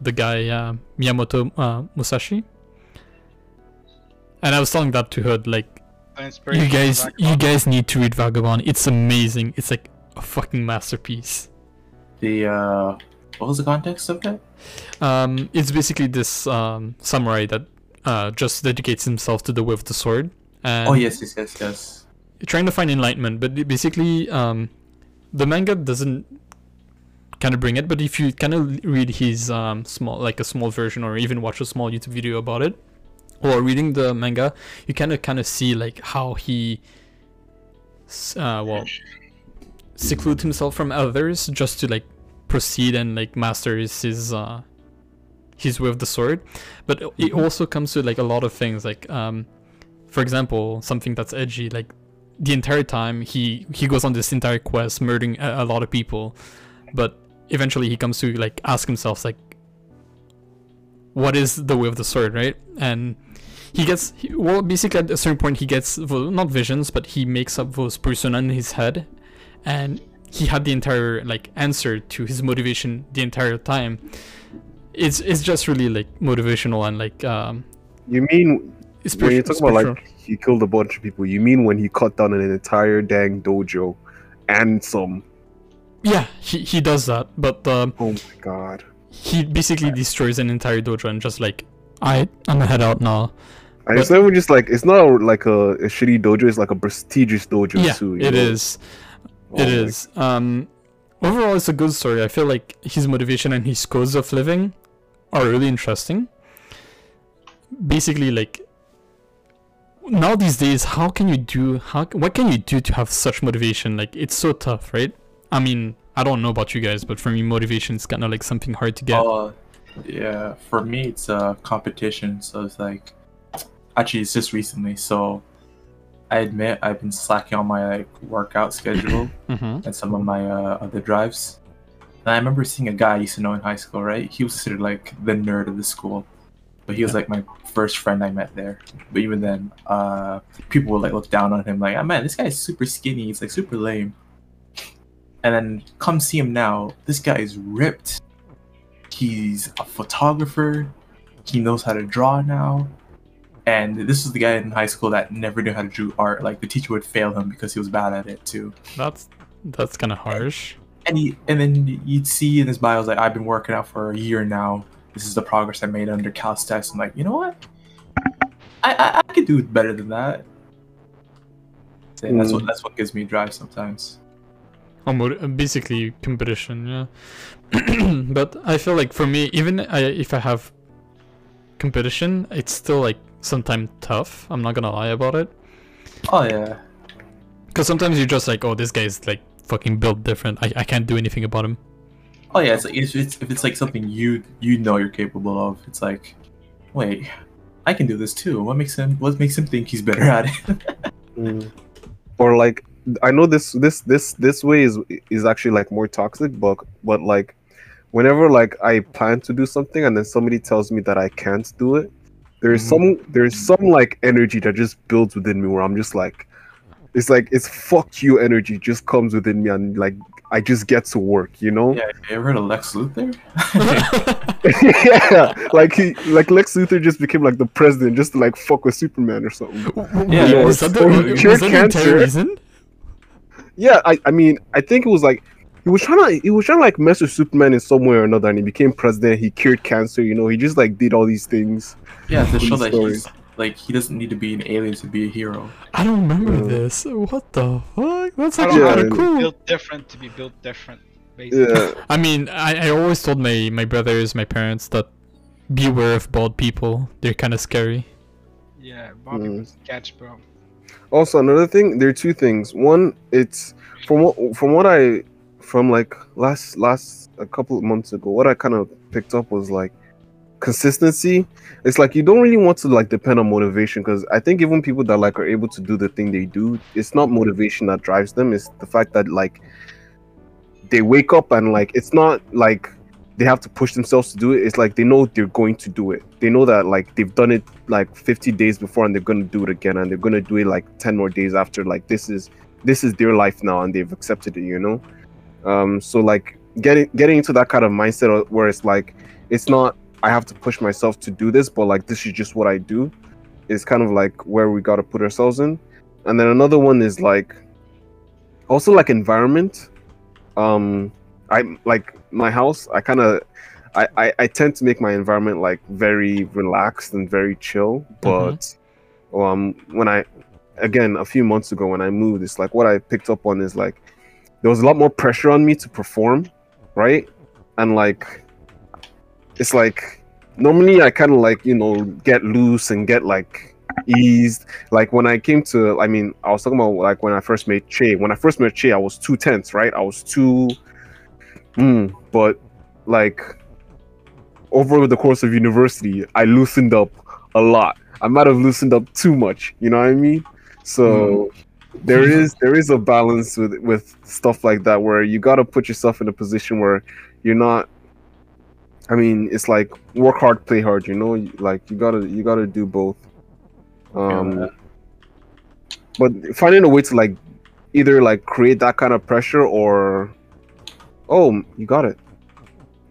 the guy uh, Miyamoto uh, Musashi, and I was telling that to her like you guys you guys need to read Vagabond. It's amazing. It's like a fucking masterpiece. The uh, what was the context of that? Um, it's basically this um, samurai that uh, just dedicates himself to the way of the sword and oh yes, yes, yes, yes. trying to find enlightenment. But basically, um, the manga doesn't kind of bring it. But if you kind of read his um, small, like a small version, or even watch a small YouTube video about it, or reading the manga, you kind of kind of see like how he, uh, well, seclude himself from others just to like proceed and like master his his uh his way of the sword. But it also comes to like a lot of things like um for example something that's edgy like the entire time he he goes on this entire quest murdering a, a lot of people. But eventually he comes to like ask himself like what is the way of the sword right? And he gets well basically at a certain point he gets well, not visions but he makes up those persona in his head and he had the entire like answer to his motivation the entire time it's it's just really like motivational and like um. You mean when you talk about like he killed a bunch of people? You mean when he cut down an entire dang dojo and some? yeah, he he does that, but um, Oh my god! he basically destroys an entire dojo and just like, I I'm gonna head out now. And it's not even just like it's not like a, a shitty dojo. It's like a prestigious dojo yeah, too. you it know? is. Oh It my- is. Um, overall, it's a good story. I feel like his motivation and his codes of living are really interesting. Basically, like now these days, how can you do? How what can you do to have such motivation? Like it's so tough, right? I mean, I don't know about you guys, but for me, motivation is kind of like something hard to get. Uh, yeah, for me it's a competition. So it's like, actually, it's just recently. So I admit I've been slacking on my like workout schedule mm-hmm. and some of my uh, other drives. And I remember seeing a guy I used to know in high school. Right, he was considered like the nerd of the school, but he was like my first friend I met there. But even then, uh, people would like look down on him, like, "Ah, man, this guy's super skinny. He's like super lame." And then come see him now. This guy is ripped. He's a photographer. He knows how to draw now. And this is the guy in high school that never knew how to do art. Like the teacher would fail him because he was bad at it too. That's that's kind of harsh. And he, and then you'd see in his bio, like, I've been working out for a year now. This is the progress I made under calisthenics. I'm like, you know what? I I, I could do better than that. So that's what mm. that's what gives me drive sometimes. Or basically competition, yeah. but I feel like for me, even I, if I have competition, it's still like sometimes tough. I'm not gonna lie about it. Oh yeah. Because sometimes you're just like, oh, this guy's like fucking built different. I, I can't do anything about him. Oh yeah, it's like if it's if it's like something you you know you're capable of, it's like, wait, I can do this too. What makes him what makes him think he's better at it? Mm. Or like I know this this this this way is is actually like more toxic, but but like whenever like I plan to do something and then somebody tells me that I can't do it, there's mm-hmm. some there's some like energy that just builds within me where I'm just like it's like it's fuck you energy just comes within me and like I just get to work, you know? yeah, you ever heard of Lex Luthor? yeah, like he like Lex Luthor just became like the president just to like fuck with Superman or something. Yeah, yeah, or- was that the, or was cured that the entire cancer. reason? Yeah, I, I mean, I think it was like he was trying to he was trying to like mess with Superman in some way or another, and he became president. He cured cancer. You know, he just like did all these things. Yeah, to show that stories. he's like he doesn't need to be an alien to be a hero. I don't remember Uh, this. What the fuck? That's I actually Yeah, kind of cool. built different to be built different. Basically. Yeah, I mean, I, I always told my, my brothers, my parents that beware of bald people. They're kind of scary. Yeah, Bobby Mm. was catch, bro. Also, another thing, there are two things. One, it's from what from what I from like last last a couple of months ago. What I kind of picked up was like consistency. It's like you don't really want to like depend on motivation because I think even people that like are able to do the thing they do, it's not motivation that drives them. It's the fact that like they wake up and like it's not like they have to push themselves to do it. It's like they know they're going to do it. They know that like they've done it like 50 days before and they're gonna do it again and they're gonna do it like 10 more days after. Like this is this is their life now and they've accepted it, you know? Um so like getting getting into that kind of mindset where it's like it's not I have to push myself to do this, but like this is just what I do is kind of like where we gotta put ourselves in. And then another one is like also like environment. Um I like my house, I kind of I, I I tend to make my environment like very relaxed and very chill. But um when I again a few months ago when I moved, it's like what I picked up on is like there was a lot more pressure on me to perform, right? And like it's like normally I kind of like you know get loose and get like eased. Like when I came to, I mean, I was talking about like when I first met Che. When I first met Che, I was too tense, right? I was too, mm, but like over the course of university, I loosened up a lot. I might have loosened up too much. You know what I mean? So there is there is a balance with with stuff like that where you got to put yourself in a position where you're not I mean, it's like work hard, play hard. You know, like you gotta you gotta do both. Um, that. but finding a way to like either like create that kind of pressure or oh, you got it.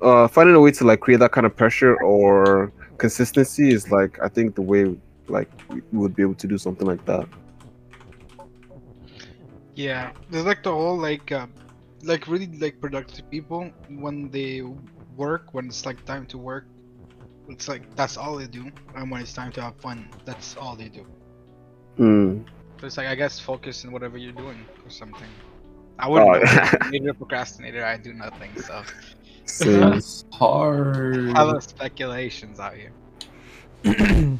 uh, finding a way to like create that kind of pressure or consistency is like I think the way like we would be able to do something like that. Yeah, there's like the whole like, uh, like really like productive people when they work when it's like time to work. It's like that's all they do, and when it's time to have fun, that's all they do. Hmm. So it's like I guess focus on whatever you're doing or something. I wouldn't Oh, yeah. I'm a procrastinator. I do nothing, so Same. It's hard. hella speculations out here.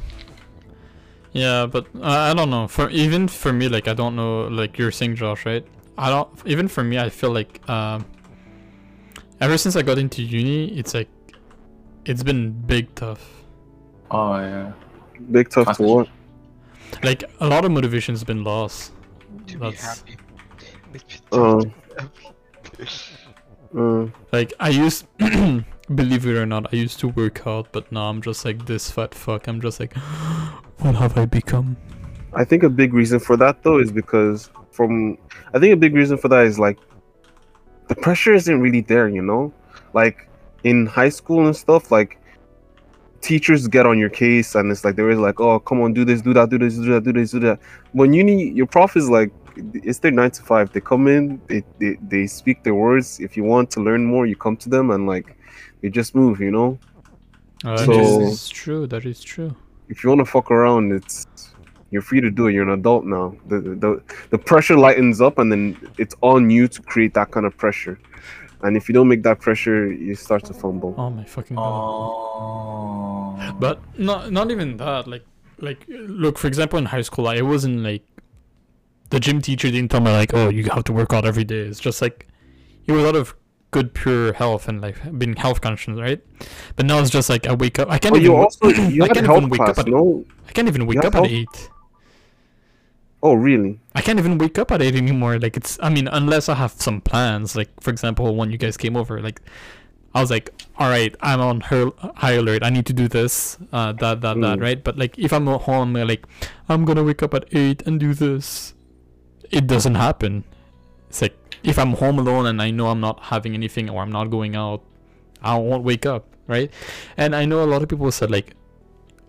yeah, but uh, I don't know. For even for me, like I don't know. Like you're saying, Josh, right? I don't. Even for me, I feel like um, ever since I got into uni, it's like it's been big tough. Oh yeah. Big tough to what? Like a lot of motivation's been lost. To That's- be happy. Uh, uh, Like I used, believe it or not, I used to work out, but now I'm just like this fat fuck. I'm just like, what have I become? I think a big reason for that though is because from I think a big reason for that is like the pressure isn't really there, you know? Like in high school and stuff, like teachers get on your case and it's like they're like, oh come on, do this, do that, do this, do that, do this, do that. When uni your prof is like it's their nine to five. They come in, they, they they speak their words. If you want to learn more, you come to them and like they just move, you know? Uh, that So- is true. That is true. if you want to fuck around, it's you're free to do it. You're an adult now. The, the the pressure lightens up, and then it's on you to create that kind of pressure. And if you don't make that pressure, you start to fumble. Oh my fucking god. Oh. But not not even that. Like like look, for example, in high school, I it wasn't like the gym teacher didn't tell me like, oh, you have to work out every day. It's just like it was out of good pure health and like being health conscious, right? But now it's just like I wake up. I can't But even. you also you I can't even wake up at no? I can't even wake up have at health- eight. Oh, really? I can't even wake up at eight anymore. Like it's, I mean, unless I have some plans. Like for example, when you guys came over, like I was like, all right, I'm on her high alert. I need to do this, uh, that, that, that, Mm. right? But like if I'm at home, like I'm gonna wake up at eight and do this. It doesn't happen. It's like if I'm home alone and I know I'm not having anything or I'm not going out, I won't wake up, right? And I know a lot of people said like,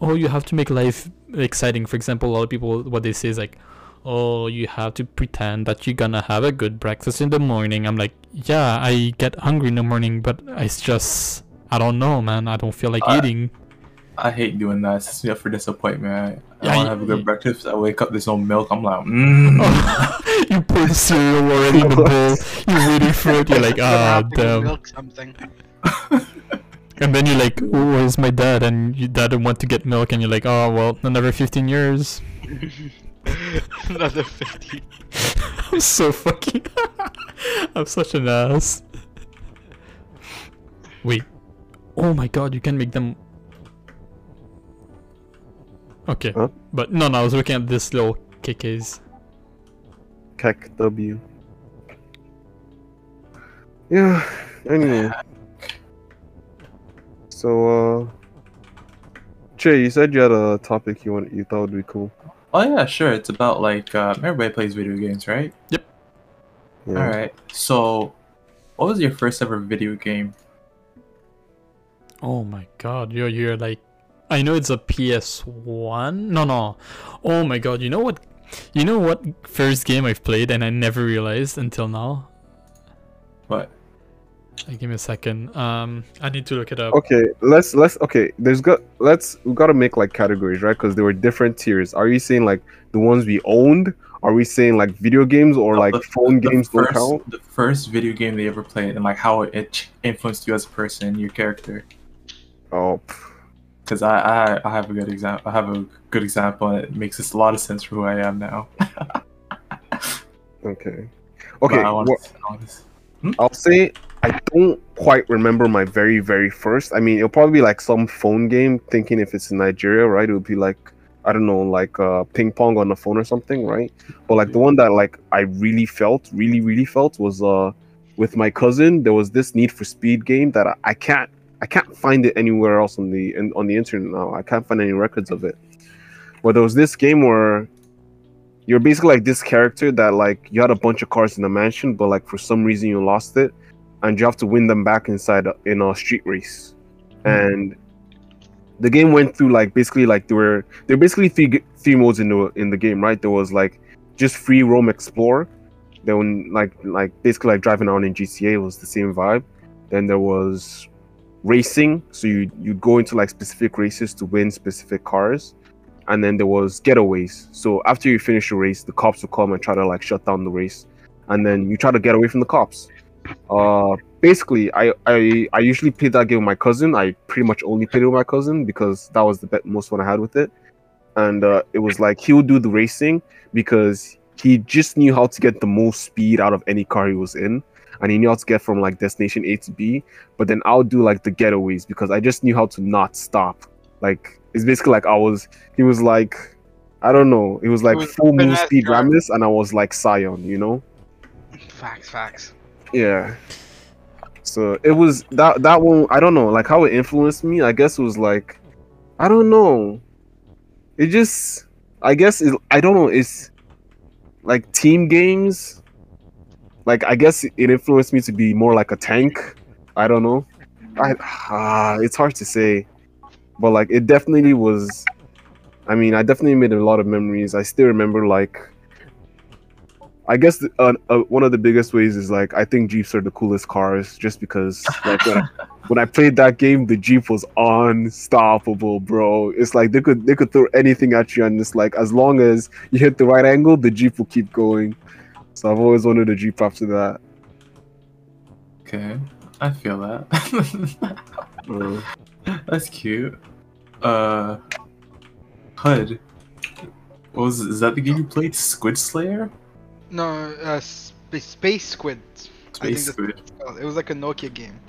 oh, you have to make life exciting. For example, a lot of people what they say is like, oh, you have to pretend that you're gonna have a good breakfast in the morning. I'm like, yeah, I get hungry in the morning, but it's just, I don't know, man. I don't feel like eating. I hate doing that. It sets me up for disappointment. I, Yeah, I want to have a good breakfast. I wake up, there's no milk. I'm like, mm. you put the cereal already in the bowl. You're waiting for it. You're like, ah, have to go damn. Milk something. And then you're like, oh, where's my dad? And your dad didn't want to get milk, and you're like, oh, well, another 15 years. Another fifty. I'm so fucking. I'm such an ass. Wait. Oh my god, you can make them. Okay. Huh? But no, no, I was looking at this little KKs. KEKW. Yeah. Anyway. So, uh, Jay, you said you had a topic you want you thought would be cool. Oh yeah, sure. It's about like uh, everybody plays video games, right? Yeah. All right. So, what was your first ever video game? Oh my god, you're you're like, I know it's a PS One. No, no. Oh my god, you know what? You know what first game I've played and I never realized until now. What? Uh, give me a second. Um, I need to look it up. Okay, let's let's okay. There's got let's we got to make like categories, right? Because there were different tiers. Are you saying like the ones we owned? Are we saying like video games or like The- phone the games don't first, count? The first video game they ever played and like how it influenced you as a person, your character. Oh, pff, Because I, I I have a good example. I have a good example, and it makes a lot of sense for who I am now. okay, okay. I want what- to know this. I'll say I don't quite remember my very very first. I mean, it'll probably be like some phone game. Thinking if it's in Nigeria, right? It would be like I don't know, like uh, ping pong on the phone or something, right? But like the one that like I really felt, really really felt was uh with my cousin. There was this Need for Speed game that I, I can't I can't find it anywhere else on the in, on the internet now. I can't find any records of it. But there was this game where you're basically like this character that like you had a bunch of cars in a mansion, but like for some reason you lost it, and you have to win them back inside a- in a street race. Hmm. And the game went through like basically like there were there were basically three three modes in the in the game, right? There was like just free roam explore. Then like like basically like driving around in GTA was the same vibe. Then there was racing, so you you go into like specific races to win specific cars. And then there was getaways. So after you finish the race, the cops will come and try to like shut down the race, and then you try to get away from the cops. Uh, basically, I I I usually play that game with my cousin. I pretty much only played it with my cousin because that was the be- most fun I had with it. And uh, it was like he would do the racing because he just knew how to get the most speed out of any car he was in, and he knew how to get from like destination A to B. But then I'll do like the getaways because I just knew how to not stop. Like it's basically like I was. He was like, I don't know. It was like was full moon speed. Ramis, and I was like Scion. You know. Facts, facts. Yeah. So it was that that one. I don't know, like how it influenced me. I guess it was like, I don't know. It just, I guess it, I don't know. It's like team games. Like I guess it influenced me to be more like a tank. I don't know. I ah, it's hard to say, but like it definitely was. I mean, I definitely made a lot of memories. I still remember like I guess the, uh, uh, one of the biggest ways is like I think Jeeps are the coolest cars, just because like when I, when I played that game, the Jeep was unstoppable, bro. It's like they could they could throw anything at you, and it's like as long as you hit the right angle, the Jeep will keep going. So I've always wanted a Jeep after that. Okay, I feel that. Uh, That's cute. Uh, HUD. What was is that the game you played? Squid Slayer? No, uh, sp- Space Squid. I think Space Squid. what it's called. It was like a Nokia game.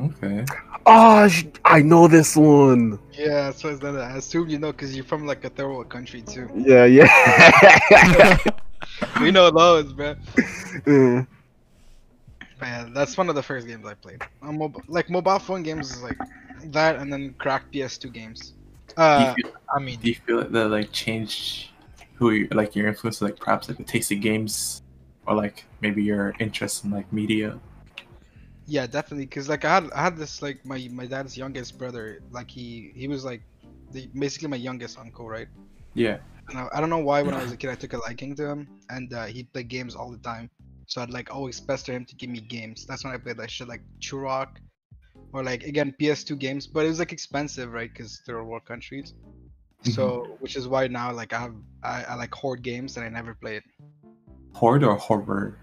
Okay. Ah, sh- I know this one. Yeah, so what I said. I assume you know because you're from like a third world country too. Yeah, yeah. We know those, bro. Yeah. Man, that's one of the first games I played. On mob- like mobile phone games is like that, and then cracked PS2 games. Uh, feel, I mean, do you feel like that like changed who you like your influence, like perhaps like the taste of games, or like maybe your interest in like media? yeah, definitely. Cause like I had I had this like my my dad's youngest brother. Like he he was like the basically my youngest uncle, right? Yeah. And I, I don't know why when I was a kid I took a liking to him, and uh, he played games all the time. So I'd like always pester him to give me games. That's when I played like shit like Turok, or like again PS2 games. But it was like expensive, right? Because they're war countries. So which is why now like I have I, I like hoard games and I never play it. Horde or horror?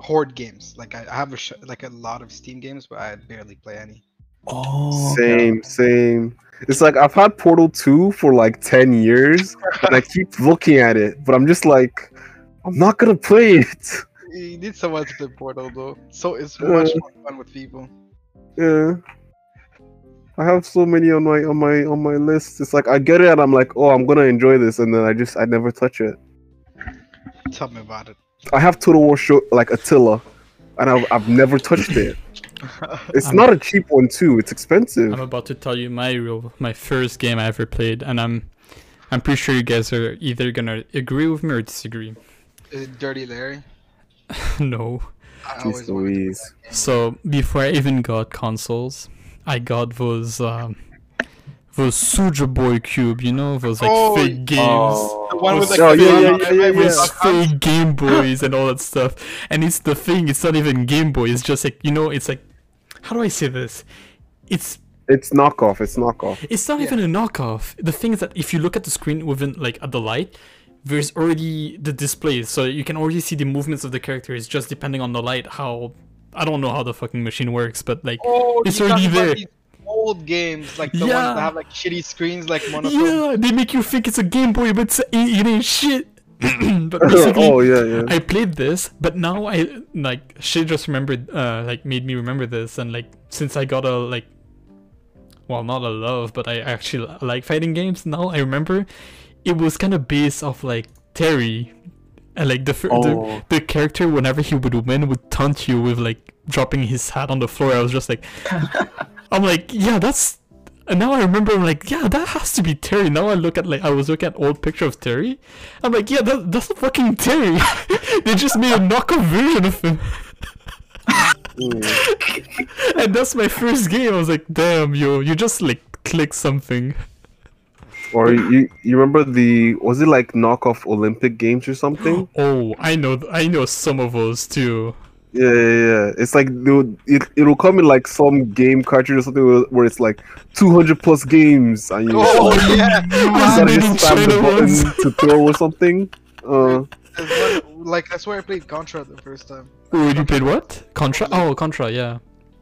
Hoard games. Like I, I have a sh- like a lot of Steam games, but I barely play any. Oh. Same, same. It's like I've had Portal 2 for like 10 years and I keep looking at it, but I'm just like, I'm not gonna play it. You need someone to play Portal though. So it's Uh. much more fun with people. Yeah. I have so many on my on my on my list. It's like I get it and I'm like, oh I'm gonna enjoy this and then I just I never touch it. Tell me about it. I have Total War show like Attila and I've I've never touched it. It's I'm- not a cheap one too, it's expensive. I'm about to tell you my real my first game I ever played, and I'm I'm pretty sure you guys are either gonna agree with me or disagree. Is it Dirty Larry? no. I Jeez always to play Louise. that game. So before I even got consoles, I got those um those Suja Boy Cube, you know, those like Oh, fake games. Oh. The one with like Oh, the yeah, drum yeah, yeah, yeah, right, yeah. Those fake Game Boys and all that stuff. And it's the thing, it's not even Game Boy, it's just like you know, it's like how do I say this? It's It's knockoff, it's knockoff. It's not Yeah. even a knockoff. The thing is that if you look at the screen within like at the light, there's already the display, so you can already see the movements of the characters just depending on the light. How I don't know how the fucking machine works, but like Oh, It's you're already there. Old games, like the ones Yeah. that have like shitty screens, like monochrome. yeah, they make you think it's a Game Boy, but it's, it, it ain't shit. but basically, oh yeah, yeah. I played this, but now I like she just remembered, uh, like made me remember this, and like since I got a like, well, not a love, but I actually like fighting games. Now I remember, it was kind of based off like Terry, and like the, Oh. the the character whenever he would win would taunt you with like dropping his hat on the floor. I was just like, I'm like, yeah, that's. And now I remember, I'm like, yeah, that has to be Terry. Now I look at like I was looking at old picture of Terry. I'm like, yeah, that, that's fucking Terry. they just made a knockoff version of him. And that's my first game. I was like, damn, yo, you just like click something. Or you you remember the was it like knockoff Olympic games or something? Oh, I know, I know some of those too. Yeah, yeah, yeah. It's like they would- it it'll come in like some game cartridge or something where, where it's like 200 plus games and you Oh yeah, you Ah, gotta just didn't spam the button to throw or something. Uh, That's what- like that's where I played Contra the first time. Wait, you played what? Contra? Oh, Contra, yeah.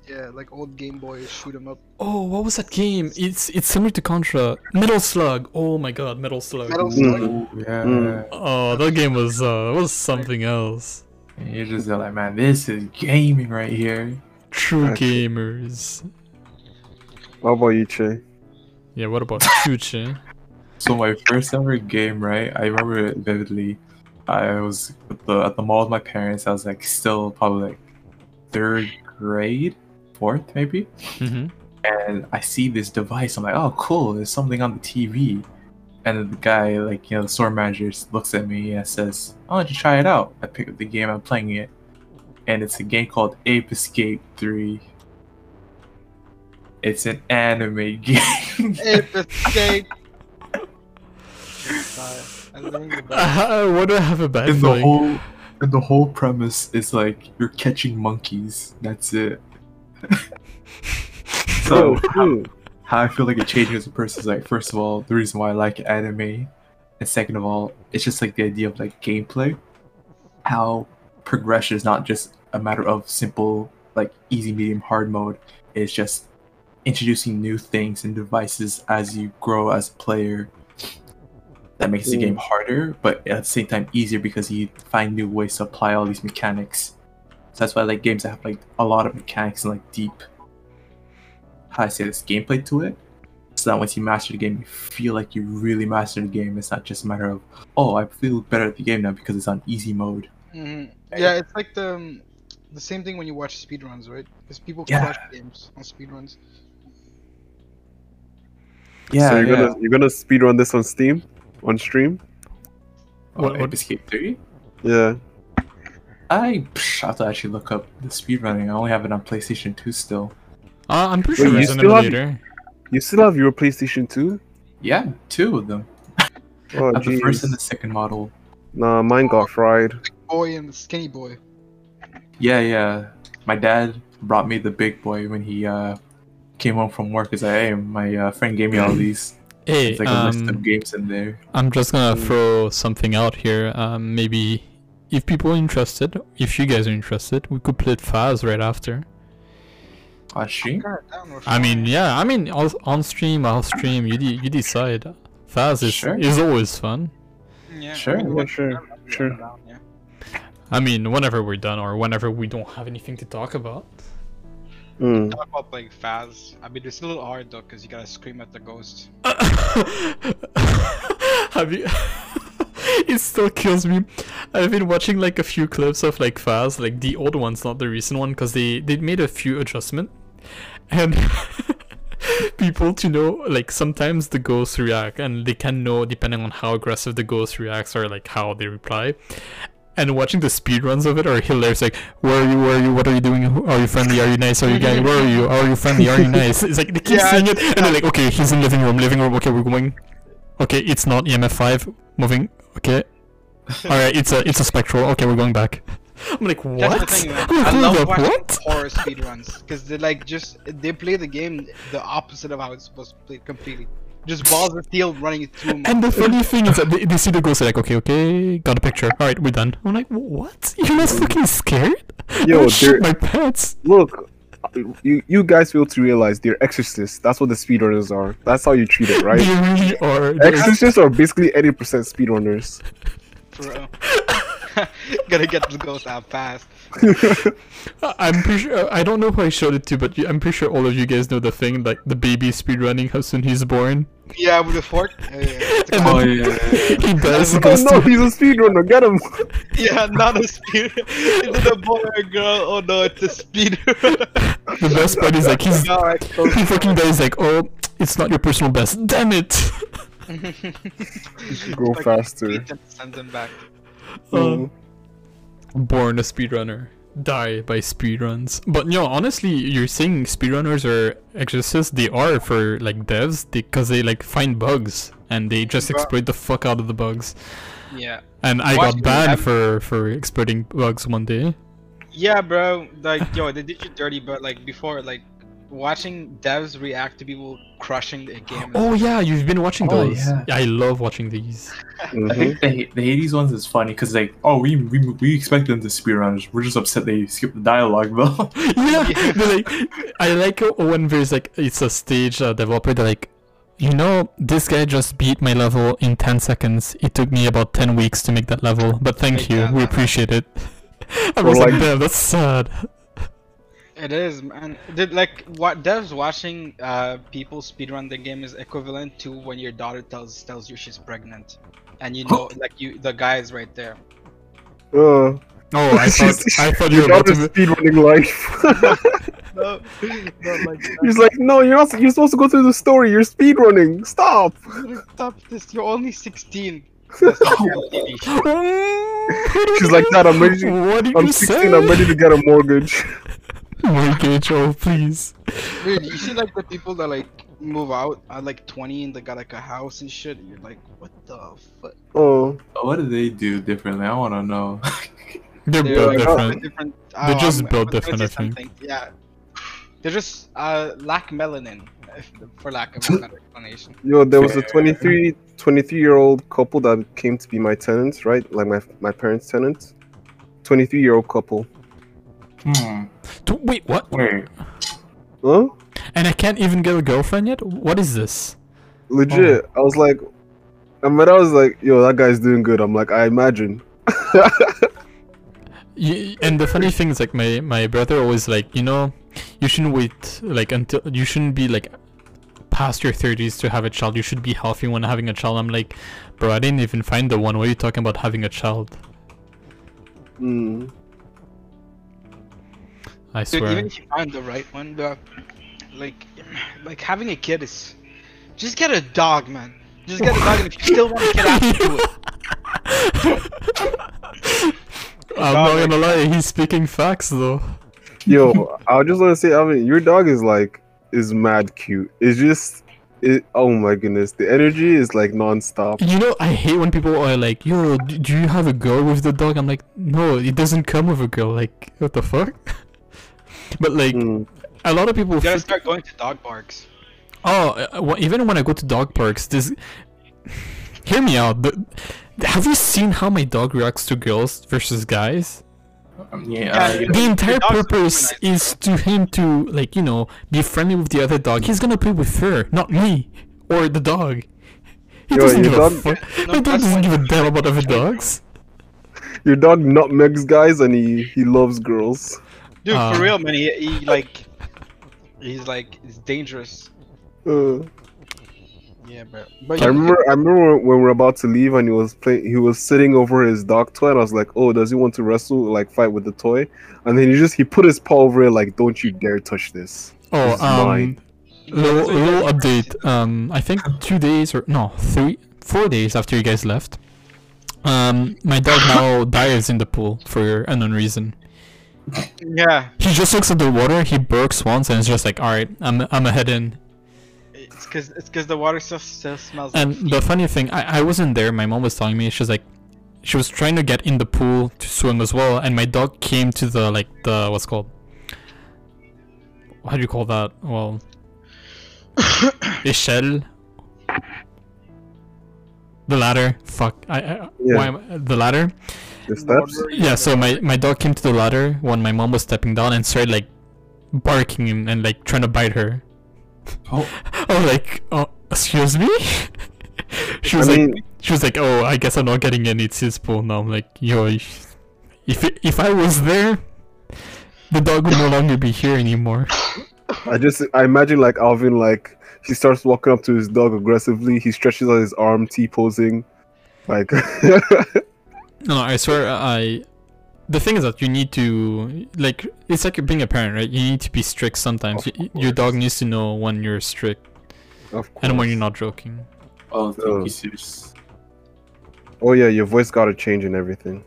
Yeah, like old Game Boy shoot 'em up. Oh, what was that game? It's it's similar to Contra. Metal Slug. Oh my god, Metal Slug. Metal Slug. Ooh, yeah. Mm. Oh, that game was uh was something else. And you're just like, man, this is gaming right here. True gamers. how about you, Che? Yeah, what about Chuche? So my first ever game, right? I remember it vividly. I was at the at the mall with my parents. I was like still probably like third grade, fourth maybe. Mm-hmm. And I see this device. I'm like, oh cool, there's something on the TV. And the guy, like you know, the store manager looks at me and says, "Oh, why don't you try it out?" I pick up the game. I'm playing it, and it's a game called Ape Escape Three. It's an anime game. Ape Escape. I think the best. What do I have a bad and the whole and the whole premise is like you're catching monkeys. That's it. so Oh, cool. How I feel like it changed me as a person is like first of all the reason why I like anime, and second of all it's just like the idea of like gameplay, how progression is not just a matter of simple like easy, medium, hard mode. It's just introducing new things and devices as you grow as a player. That makes the Mm. game harder, but at the same time easier because you find new ways to apply all these mechanics. So that's why I like games that have like a lot of mechanics and like deep how I say this gameplay to it. So that once you master the game, you feel like you really mastered the game. It's not just a matter of oh, I feel better at the game now because it's on easy mode. Mhm. Yeah, it's like the um, the same thing when you watch speedruns, right? Because people Yeah. crush games on speedruns. Yeah, so you're yeah. gonna you're gonna speedrun this on Steam, on stream? Oh, What- Ape what- Escape 3? Yeah. I, psh, I have to actually look up the speedrunning. I only have it on PlayStation 2 still. Uh, I'm pretty Wait, sure you it's an still have- You still have your PlayStation 2? Yeah, two of them. Oh, I the first and the second model. Nah, mine got fried. Boy and the skinny boy. Yeah, yeah. My dad brought me the big boy when he uh came home from work. He's like, hey, my uh, friend gave me all these. Hey, It's like a list um, of games in there. I'm just gonna Mm. throw something out here. Um, maybe if people are interested, if you guys are interested, we could play Faz right after. On stream? I don't know if I mean, yeah, I mean, on on stream, off stream, you de- you decide. Faz is Sure. is always fun. yeah, Sure. I mean, Yeah, sure, I'm- I'm sure. down, yeah. I mean, whenever we're done or whenever we don't have anything to talk about. Mm. Talk about playing Faz. I mean, it's a little hard though, because you gotta scream at the ghost. have you? it still kills me. I've been watching like a few clips of like Faz, like the old ones, not the recent one, because they they made a few adjustment, and people to know like sometimes the ghosts react, and they can know depending on how aggressive the ghost reacts or like how they reply. And watching the speedruns of it are hilarious. Like, where are you? Where are you? What are you doing? Are you friendly? Are you nice? Are you guy? Where are you? Are you friendly? Are you nice? It's like they keep Yeah, saying it, and they're like, okay, he's in living room, living room. Okay, we're going. Okay, it's not EMF five moving. Okay, all right, it's a it's a spectral. Okay, we're going back. I'm like, what? That's the thing, man. I love up, watching what? horror speedruns because they like just they play the game the opposite of how it's supposed to be played completely. Just balls of steel running through. 'em. And the funny thing is that they, they see the ghost, they're like, okay, okay, got a picture. All right, we're done. I'm like, what? You're not mm. fucking scared? Yo, I would shoot my pants. Look, you you guys fail to realize they're exorcists. That's what the speedrunners are. That's how you treat it, right? They really are. Exorcists are basically 80% speedrunners. Bro. Gotta get the ghost out fast. I'm pretty sure. I don't know who I showed it to, but I'm pretty sure all of you guys know the thing, like the baby speedrunning, how soon he's born. Yeah, with the fork. Yeah, yeah, yeah. And Oh, then yeah. he dies. oh no, he's a speedrunner. Get him. Yeah, not a speed. Is it a boy or a girl? Oh no, it's a speed. The best part is like he's No, I he fucking dies like, oh, it's not your personal best. Damn it. Go faster. Send them back. Uh, born a speedrunner. die by speedruns. But no, honestly, you're saying speedrunners are exorcists. They are for like devs because they like find bugs and they just exploit the fuck out of the bugs. Yeah. And I Watching got banned them- for for exploiting bugs one day. Yeah, bro. Like, yo, they did you dirty, but like before, like watching devs react to people crushing the game. Oh yeah, you've been watching Oh, those. yeah. I love watching these. I Mhm. think the, the Hades ones is funny because like, oh, we, we we expect them to speedrun. We're just upset they skip the dialogue though. yeah, Yeah. like, I like it when there's like it's a stage uh, developer. They're like, you know, this guy just beat my level in ten seconds. It took me about ten weeks to make that level, but thank Make you, that we appreciate it. I was like, like- damn, that's sad. It is, man. Did like what devs watching uh people speedrun the game is equivalent to when your daughter tells tells you she's pregnant, and you know like you the guy is right there. Uh, Oh, I thought I thought you were about daughter's to. speedrunning life. No, not like He's like, no, you're not. You're supposed to go through the story. You're speedrunning. Stop. Stop this! You're only 16. That's not reality. She's like, Dad, I'm ready. To, What did I'm you 16. say? I'm ready to get a mortgage. Mortgage, oh please. Dude, you see like the people that like move out at like 20 and they got like a house and shit. And you're like, what the fuck? Oh, what do they do differently? I want to know. They're They're built like, different. different They're oh, just I'm- built I was gonna different, I think. something. Yeah. They're just uh lack melanin, if, for lack of a better explanation. yo, there was a 23, 23 year old couple that came to be my tenants, right? Like my my parents' tenants. 23 year old couple. hmm. Do- Wait, what? Wait. Huh? And I can't even get a girlfriend yet? What is this? Legit. I was like, I mean, I was like, yo, that guy's doing good. I'm like, I imagine. Y- and the funny thing is like my my brother always like you know you shouldn't wait like until you shouldn't be like past your 30s to have a child you should be healthy when having a child i'm like bro i didn't even find the one what are you talking about having a child Mm. I Dude, swear even if you find the right one, bro, like, like having a kid is, just get a dog, man. Just get a dog, and if you still want a kid after, do it. i'm not gonna lie he's speaking facts though Yo, I just want to say, I mean, your dog is like is mad cute. It's just, it. Oh my goodness, the energy is like non-stop. you know i hate when people are like yo do you have a girl with the dog i'm like no it doesn't come with a girl like what the fuck but like Mm. a lot of people You gotta freak- start going to dog parks. Oh, uh, even when I go to dog parks, this. Hear me out. The... Have you seen how my dog reacts to girls versus guys? Um, yeah. Yeah, uh, you you know- The entire dogs purpose is to him to, like, you know, be friendly with the other dog. He's gonna play with her, not me. Or the dog. He Yo, doesn't your give a dog- fuck. No, My dog doesn't give a damn about other dogs. Your dog nutmegs guys, and he he loves girls. Dude, Uh. for real, man. He, he like, he's like, it's dangerous. Uh, Yeah, bro. But I you- remember, I remember when we were about to leave, and he was playing. He was sitting over his dog toy, and I was like, "Oh, does he want to wrestle, like fight with the toy?" And then he just he put his paw over it, like, "Don't you dare touch this." Oh, This um, mine. little, little update. Um, I think two days or no, three, four days after you guys left, um, my dog now dives in the pool for an unknown reason. Yeah, He just looks at the water, he burps once, and it's just like, all right, I'm I'm a head in. it's cause it's cause the water still, still smells. And like the funny thing, I I wasn't there. My mom was telling me she's like, she was trying to get in the pool to swim as well, and my dog came to the like the what's called. How do you call that? Well, échelle. The ladder. Fuck. I, I Yeah. why am I, the ladder? The steps. Yeah, so my, my dog came to the ladder when my mom was stepping down and started like barking and, and like trying to bite her. Oh. I was oh, like, oh, excuse me? she I was like, mean, she was like, oh, I guess I'm not getting in. It's his pool now. I'm like, yo, if if, it, if I was there, the dog would no longer be here anymore. I just I imagine like Alvyn like he starts walking up to his dog aggressively. He stretches out his arm, T posing, like. No, no, I swear, I. The thing is that you need to like it's like being a parent, right? You need to be strict sometimes. Of Y- Your dog needs to know when you're strict of and when you're not joking. Oh, thank Oh. you, sis. Oh yeah, your voice got to change and everything.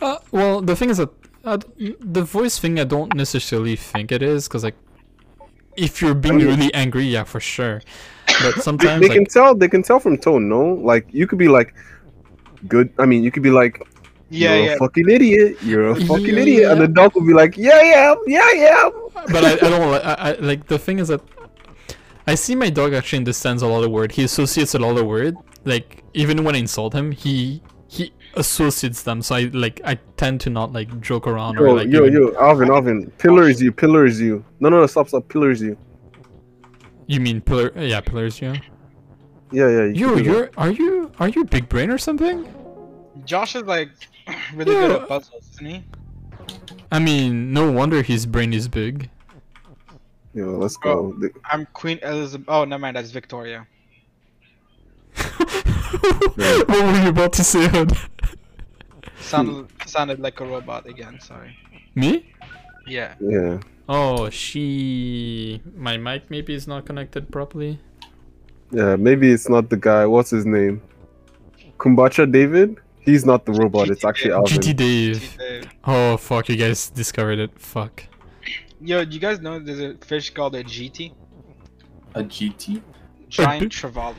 Uh, well, the thing is that I d- the voice thing, I don't necessarily think it is, because like, if you're being mean- really angry, yeah, for sure. But They, sometimes, they like, can tell. They can tell from tone. No, like you could be like, good. I mean, you could be like, Yeah, you're yeah. a fucking idiot. You're a fucking Yeah. idiot, and the dog will be like, yeah, yeah, yeah, yeah. but I, I don't like. I, I like the thing is that I see my dog actually understands a lot of word. He associates a lot of word. Like even when I insult him, he he associates them. So I like I tend to not like joke around or Yo, like. yo, even- yo, Alvyn, Alvyn, pillars you, pillars you. No, no, no, stop, stop, pillars you. You mean pillar? Yeah, pillars. Yeah. Yeah, yeah. you Yo, can do that. you're are you are you big brain or something? Josh is like really good at puzzles, isn't he? I mean, no wonder his brain is big. Yo, let's go. The- I'm Queen Elizabeth. Oh, never mind. That's Victoria. what were you about to say? Hud? Sounded sounded like a robot again. Sorry. Me? Yeah. Yeah. Oh, she. My mic maybe is not connected properly. Yeah, maybe it's not the guy. What's his name? Kombucha David? He's not the robot. It's actually Alvyn. GT Dave. She- Oh fuck! You guys discovered it. Fuck. Yo, do you guys know there's a fish called a GT? A GT? Giant trevally.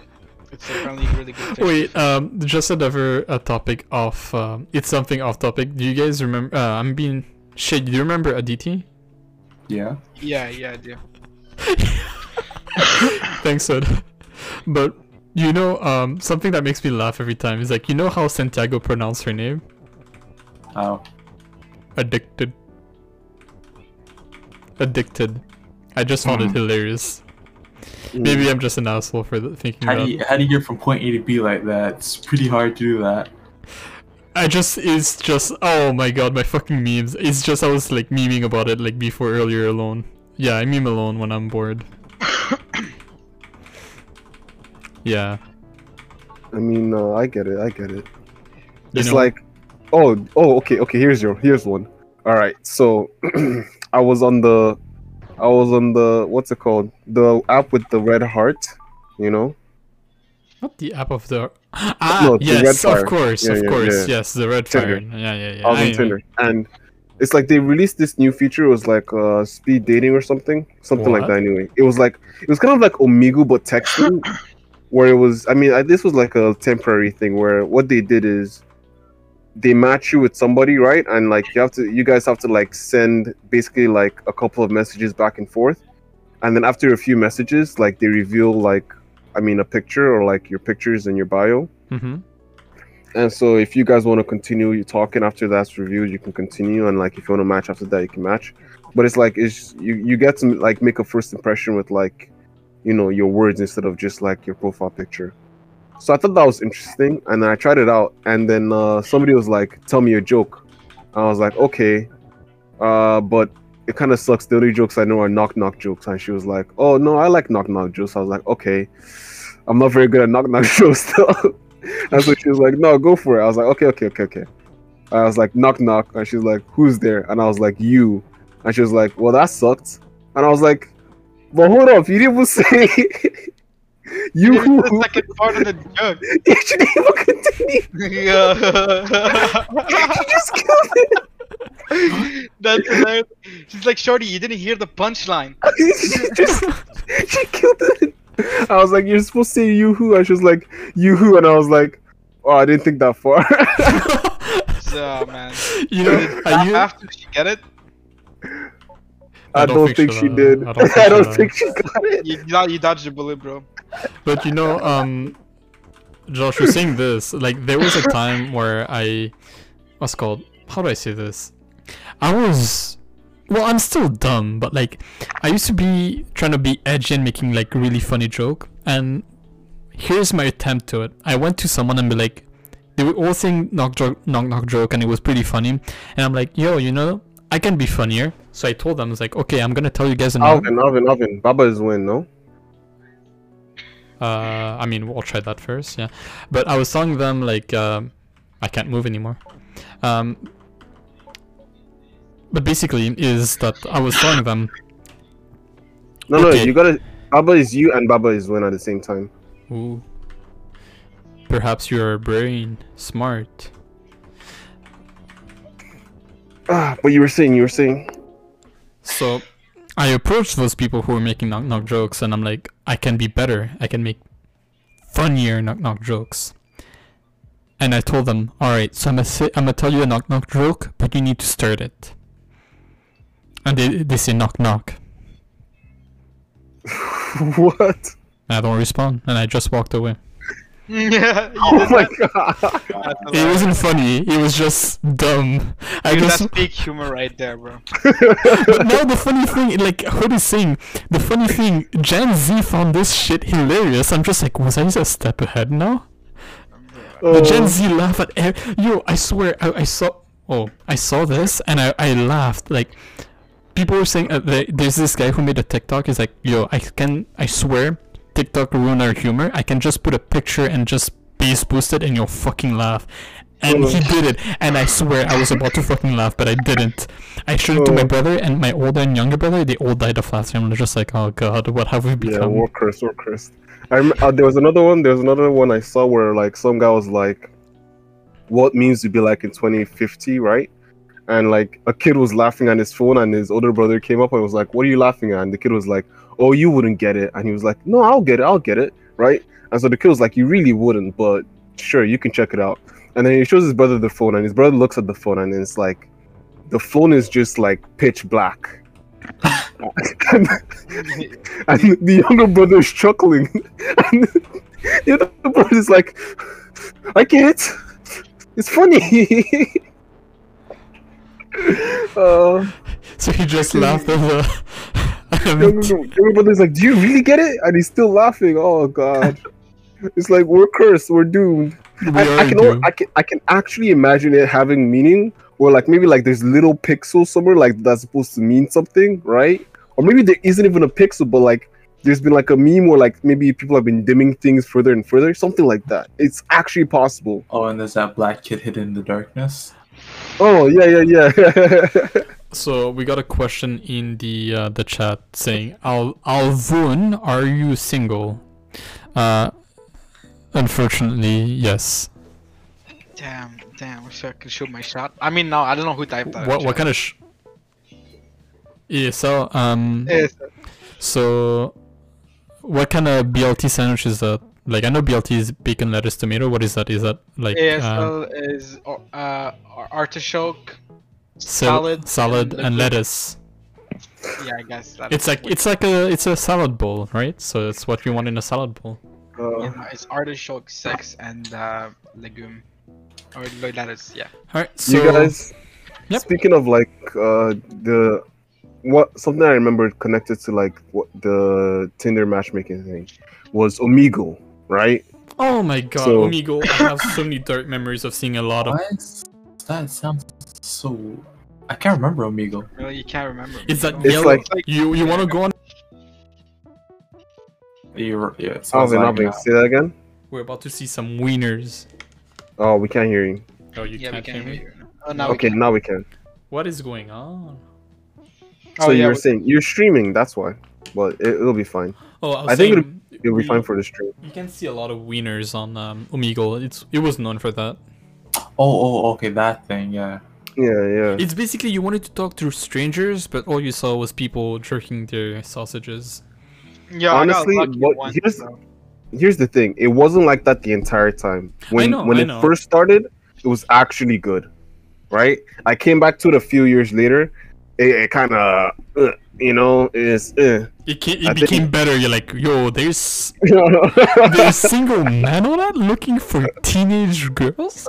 It's apparently really good fish. Wait. Um. Just another uh, topic off. Um. It's something off topic. Do you guys remember? Uh, I'm being. Shit. Do you remember a Aditi? Yeah. Yeah, yeah, I do. Thanks, Ed. But you know, um, something that makes me laugh every time is like, you know how Santiago pronounced her name? How? Addicted. Addicted. I just found it Mhm. hilarious. Mm. Maybe I'm just an asshole for thinking How that. do you how do you get from point A to B like that? It's pretty hard to do that. I just it's just oh my god my fucking memes. It's just I was like memeing about it like before earlier alone. Yeah, I meme alone when I'm bored. yeah. I mean, uh, I get it. I get it. You it's know- like, oh, oh, okay, okay. Here's your, here's one. All right. So, I was on the, I was on the, what's it called? The app with the red heart. You know? Not the app of the Ah No, the yes, of course, Yeah, of yeah, course, yeah. yes, the red Tinder. fire. Yeah, yeah, yeah. I was I- on Tinder, and it's like they released this new feature. It was like uh, speed dating or something, something like that. Anyway, it was like it was kind of like Omegle but texting, where it was. I mean, I, this was like a temporary thing where what they did is they match you with somebody, right? And like you have to, you guys have to like send basically like a couple of messages back and forth, and then after a few messages, like they reveal like, I mean, a picture or like your pictures in your bio. Mhm. And so if you guys want to continue you talking after that's reviewed, you can continue. And like if you want to match after that, you can match. But it's like it's you you get to like make a first impression with like, you know, your words instead of just like your profile picture. So I thought that was interesting, and then I tried it out, and then uh, somebody was like, "Tell me a joke." I was like, "Okay," uh, but it kind of sucks. The only jokes I know are knock knock jokes, and she was like, "Oh no, I like knock knock jokes." I was like, "Okay." I'm not very good at knock knock jokes though. And so she was like, "No, go for it." I was like, "Okay, okay, okay, okay." I was like, "Knock, knock," and she's like, "Who's there?" And I was like, "You." And she was like, "Well, that sucked." And I was like, "But hold up, you didn't even say you." It's the second part of the joke. You didn't even continue. Yeah. You just killed it. That's hilarious. She's like, Shorty, you didn't hear the punchline. she just she killed it. I was like, "You're supposed to say you-hoo," and she was like, "You-hoo," and I was like, "Oh, I didn't think that far." So, man. you know, Did are you? After she get it, I don't think she did. I I don't don't think think she she got it. you, you, dod- you dodged the bullet, bro. But you know, um, Josh was saying this. Like, there was a time where I, what's called? How do I say this? I was, well, I'm still dumb, but like, I used to be trying to be edgy and making like really funny joke. And here's my attempt to it. I went to someone and be like, they were all saying knock joke, knock knock joke, and it was pretty funny. And I'm like, yo, you know, I can be funnier. So I told them, I was like, okay, I'm gonna tell you guys. Alvyn, Alvyn, Alvyn. Baba is win, no? Uh, I mean, we'll try that first, yeah. But I was telling them like, um, I can't move anymore. Um, but basically, is that I was telling them, No, no, you gotta. Baba is you and Baba is win at the same time. ooh, perhaps your brain smart. Ah, but you were saying, you were saying. So I approached those people who were making knock knock jokes, and I'm like, I can be better. I can make funnier knock knock jokes. And I told them, all right, so I'm gonna say, I'm gonna tell you a knock knock joke, but you need to start it. And they they say knock knock. what? And I don't respond, and I just walked away. Yeah, Oh my that. god. That's It wasn't funny. It was just dumb. I Dude, just that's peak humor right there, bro. but now the funny thing, like Hood is saying, the funny thing, Gen Z found this shit hilarious. I'm just like, was I just a step ahead now? The Gen Oh, Z laugh at ev- yo. I swear, I, I saw. Oh, I saw this and I, I laughed. Like, people were saying uh, the, there's this guy who made a TikTok. He's like, yo, I can, I swear, TikTok ruin our humor. I can just put a picture and just bass boost it and you'll fucking laugh. And he did it, and I swear I was about to fucking laugh, but I didn't. I showed it to my brother and my older and younger brother. They all died of laughter. I'm just like, oh god, what have we yeah, become? war curse, war curse. I rem- uh, there was another one. There was another one I saw where like some guy was like, "What means to be like in 2050?" Right? And like a kid was laughing on his phone, and his older brother came up and was like, "What are you laughing at?" And the kid was like, "Oh, you wouldn't get it." And he was like, "No, I'll get it. I'll get it." Right? And so the kid was like, "You really wouldn't, but sure, you can check it out." And then he shows his brother the phone, and his brother looks at the phone, and it's like, the phone is just like pitch black. and, and the younger brother is chuckling, and the other brother is like, "I get it. It's funny." uh, So he just laughed at the. younger, younger brother's like, "Do you really get it?" And he's still laughing. Oh god, it's like we're cursed. We're doomed. we I, I can al- doomed. I can I can actually imagine it having meaning, or like maybe like there's little pixels somewhere like that's supposed to mean something, right? Or maybe there isn't even a pixel, but like there's been like a meme where like maybe people have been dimming things further and further, something like that. It's actually possible. Oh, and there's that black kid hidden in the darkness. Oh yeah yeah yeah. So we got a question in the uh, the chat saying, Al Alvun, are you single? Uh, unfortunately, yes. Damn, damn. Wish I could shoot my shot. I mean, no, I don't know who typed that. What what kind of sh- ESL? Um. Yes. So, what kind of BLT sandwich is that? Like I know BLT is bacon, lettuce, tomato. What is that? Is that like uh, ASL is uh artichoke, sal- salad, salad, and and lettuce? Yeah, I guess that It's like it's like a it's a salad bowl, right? So it's what you want in a salad bowl. Uh, yeah, it's artichoke, sex, and uh, legume, or lettuce. Yeah. All right. So you guys. Yep. Speaking of like uh the what something I remember connected to like what the Tinder matchmaking thing was Omegle, right? Oh my god, So- Omegle! I have so many dark memories of seeing a lot of. Why is that sounds so? I can't remember Omegle. Really, you can't remember. It's that Omegle? It's yellow. like- you you want to go on? You're, yeah, it sounds Alvyn, like Alvyn, that. say that again. We're about to see some wieners. Oh, we can't hear you. Oh, you yeah, can't can hear hear me. you. Oh, now we okay, can. now we can. What is going on? Oh, so yeah, you're we- saying you're streaming, that's why. But it, it'll be fine. Oh, I, I think saying, It'll be we- fine for the stream. You can see a lot of wieners on um, Omegle. It's it was known for that. Oh, oh, okay, that thing. Yeah. Yeah, yeah. It's basically you wanted to talk to strangers, but all you saw was people jerking their sausages. Yeah, Honestly, I what- once, here's- though. Here's the thing. It wasn't like that the entire time. When know, when I it know. first started, it was actually good. Right? I came back to it a few years later. It, it kind of, uh, you know, is. Uh. It ca- it I think- became better. You're like, yo, there's there's single men on that looking for teenage girls.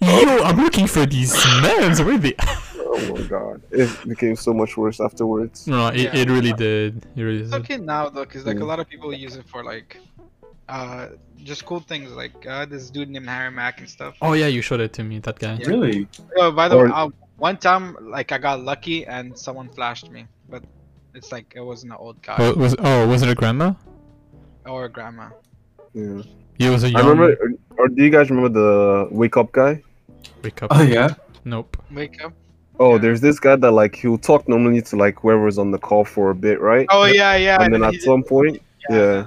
Yo, I'm looking for these men. Where they? oh my god! It became so much worse afterwards. No, it, Yeah. it really did. It really It's did. okay now though, cause like a Mm. lot of people use it for like, uh, just cool things like uh, this dude named Harry Mack and stuff. Oh yeah, you showed it to me. That guy. Yeah. Really? Oh, by the Or- way, uh, one time like I got lucky and someone flashed me, but it's like it wasn't an old guy Oh, was oh was it a grandma? or a grandma. Yeah. He was a young. I remember. Or do you guys remember the wake up guy? Wake up. Oh yeah. Nope. Wake up. Oh, Yeah. there's this guy that like he'll talk normally to like whoever's on the call for a bit, right? Oh yeah, yeah. and then at some point, yeah,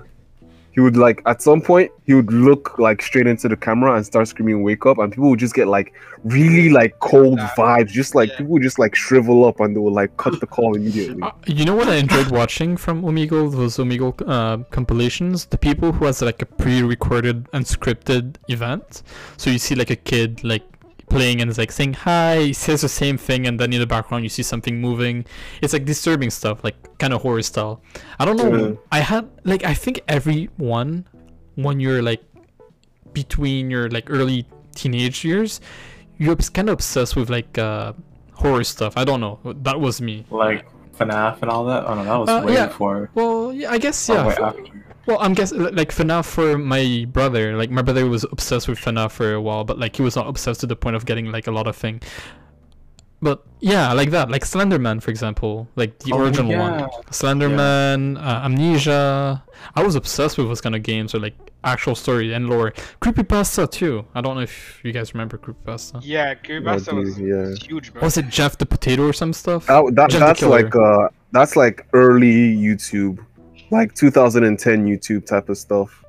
he would like at some point he would look like straight into the camera and start screaming "Wake up!" and people would just get like really like cold That- vibes, just like yeah. people would just like shrivel up and they would like cut the call immediately. Uh, you know what I enjoyed watching from Omegle? Those Omegle uh, compilations. The people who has like a pre-recorded unscripted event. So you see like a kid like playing and it's like saying hi, he says the same thing, and then in the background you see something moving. It's like disturbing stuff, like kind of horror style. I don't know. Mhm. I had like I think everyone when you're like between your like early teenage years, you're kind of obsessed with like uh, horror stuff. I don't know. That was me. Like FNAF and all that. Oh no, that was Uh, way yeah. before. Well, yeah, I guess or yeah. way after. Well, I'm guessing like FNAF for my brother. Like my brother was obsessed with FNAF for a while, but like he was not obsessed to the point of getting like a lot of thing. But yeah, like that, like Slenderman, for example, like the Oh, original yeah. one, Slenderman, uh, Amnesia. I was obsessed with those kind of games or like actual story and lore. Creepypasta too. I don't know if you guys remember Creepypasta. Yeah, Creepypasta Oh, was yeah. huge, bro. Was it Jeff the Potato or some stuff? That, that Jeff that's Killer. like uh that's like early YouTube, like 2010 YouTube type of stuff.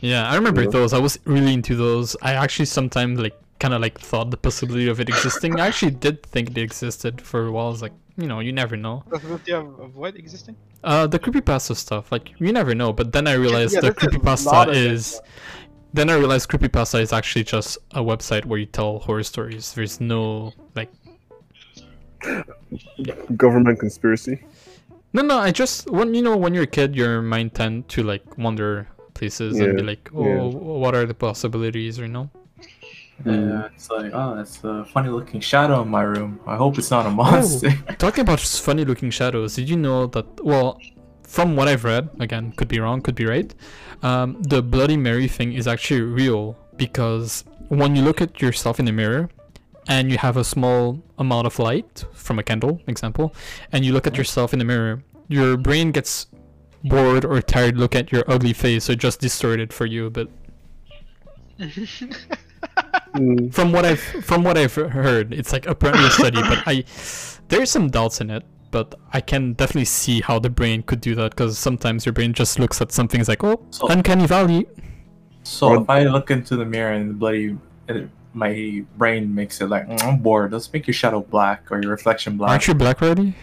Yeah, I remember Yeah. those. I was really into those. I actually sometimes like kind of like thought the possibility of it existing. I actually did think they existed for a while. I was like, you know, you never know. Possibility of, of what existing? Uh, the creepypasta stuff, like you never know. But then I realized yeah, the there's a lot creepypasta of it, is. Then I realized creepypasta is actually just a website where you tell horror stories. There's no like. Government conspiracy. No, no. I just when you know when you're a kid, your mind tend to like wander places and be like, oh, yeah. what are the possibilities? You know. Yeah, it's like, oh, that's a funny looking shadow in my room. I hope it's not a monster. Talking about funny looking shadows, did you know that, well, from what I've read, again, could be wrong, could be right, um, the Bloody Mary thing is actually real because when you look at yourself in the mirror and you have a small amount of light from a candle, example, and you look at yourself in the mirror, your brain gets bored or tired look at your ugly face, so it just distorted for you a bit. Mm, From what I've from what I've heard, it's like apparently a study, but I there's some doubts in it. But I can definitely see how the brain could do that because sometimes your brain just looks at something, it's like, oh, So- uncanny valley. So if I look into the mirror and the bloody, it, my brain makes it like, "Mm, I'm bored. Let's make your shadow black or your reflection black. Aren't you black already?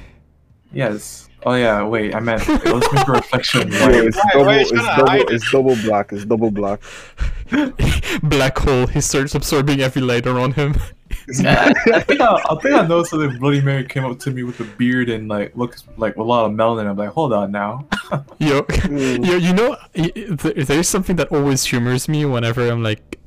Yes. Oh yeah. Wait, I meant let's make your reflection yeah, white. it's Why- double, why you it's double, it's double black, it's double black. black hole. He starts absorbing every light around him. I, I think I, I think I noticed that Bloody Mary came up to me with a beard and like looks like a lot of melanin. I'm like, hold on now. Yo, Mm. yo, you know, y- th- there's something that always humors me whenever I'm like,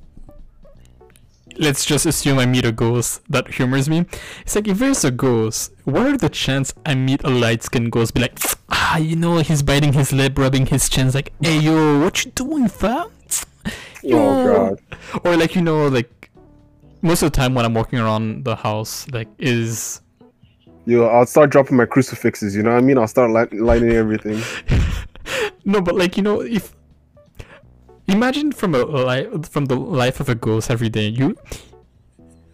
let's just assume I meet a ghost that humors me. It's like if there's a ghost, what are the chance I meet a light skinned ghost? Be like, ah, you know, he's biting his lip, rubbing his chin. It's like, hey yo, what you doing, fam? Oh god. Or like you know, like most of the time when I'm walking around the house, like is Yo, I'll start dropping my crucifixes. You know what I mean? I'll start light, lighting everything. no, but like you know, if imagine from a li- from the life of a ghost every day, you.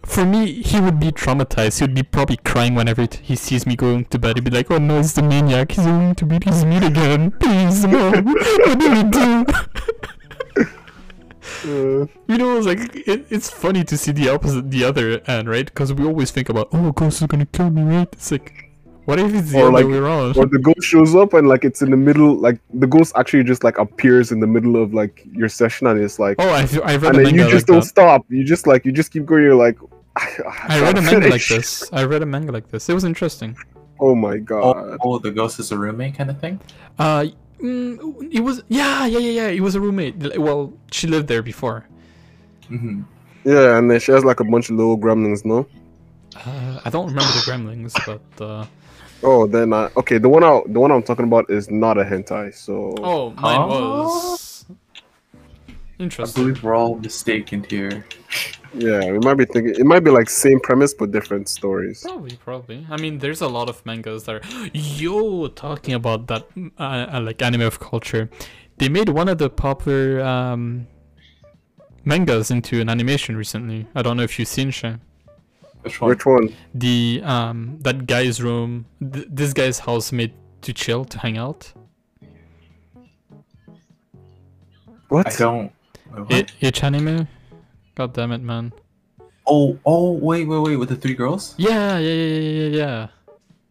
For me, he would be traumatized. He would be probably crying whenever t- he sees me going to bed. He'd be like, "Oh no, it's the maniac! He's going to beat his meat again! Please, no! What do we do?" Uh, You know, it's like it, it's funny to see the opposite, the other end, right? Because we always think about, "Oh, a ghost is gonna kill me," right? It's like, what if it's the Or other like- way around? or the ghost shows up and like it's in the middle, like the ghost actually just like appears in the middle of like your session and it's like, Oh, I've, I've read and a then manga you just like don't that. stop. You just like you just keep going. You're like, I read a manga like this. I read a manga like this. It was interesting. Oh my Oh, god. oh, the ghost is a roommate kind of thing. Uh, mm, it was yeah, yeah, yeah, yeah. It was a roommate. Well, she lived there before. Mm-hmm. Yeah, and then she has like a bunch of little gremlins. No. Uh, I don't remember the gremlins, but uh, Oh, then I, okay. The one I the one I'm talking about is not a hentai. So oh, mine Huh? was I interesting. believe we're all mistaken here. yeah, we might be thinking it might be like same premise but different stories. Probably, probably. I mean, there's a lot of mangas that are. Yo, talking about that, uh, uh, like anime of culture, they made one of the popular um, mangas into an animation recently. I don't know if you've seen Shay. Which one? Which one? the um that guy's room th- this guy's house made to chill to hang out What? I don't. wait, what? It, itch anime? God damn it, man. Oh, oh, wait, wait, wait, with the three girls? Yeah, yeah, yeah, yeah, yeah, yeah.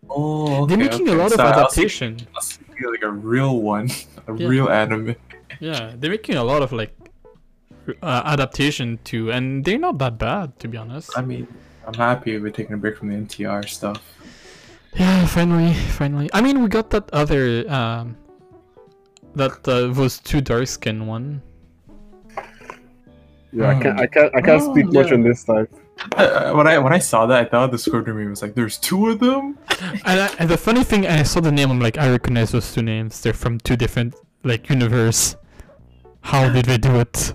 Oh, okay, They're making okay. a lot of Sorry, I was adaptation. thinking- I was thinking like a real one, a Yeah. real anime. Yeah, they're making a lot of like uh, adaptation too, and they're not that bad to be honest. I mean, I'm happy we're taking a break from the NTR stuff. Yeah, finally, finally. I mean, we got that other um, that uh, was too dark skin one. Yeah, I can't. I can't. I can't Oh, speak much on this time. Uh, when I when I saw that, I thought the script me was like, "There's two of them." And, I, and the funny thing, I saw the name. I'm like, I recognize those two names. They're from two different like universe. How did they do it?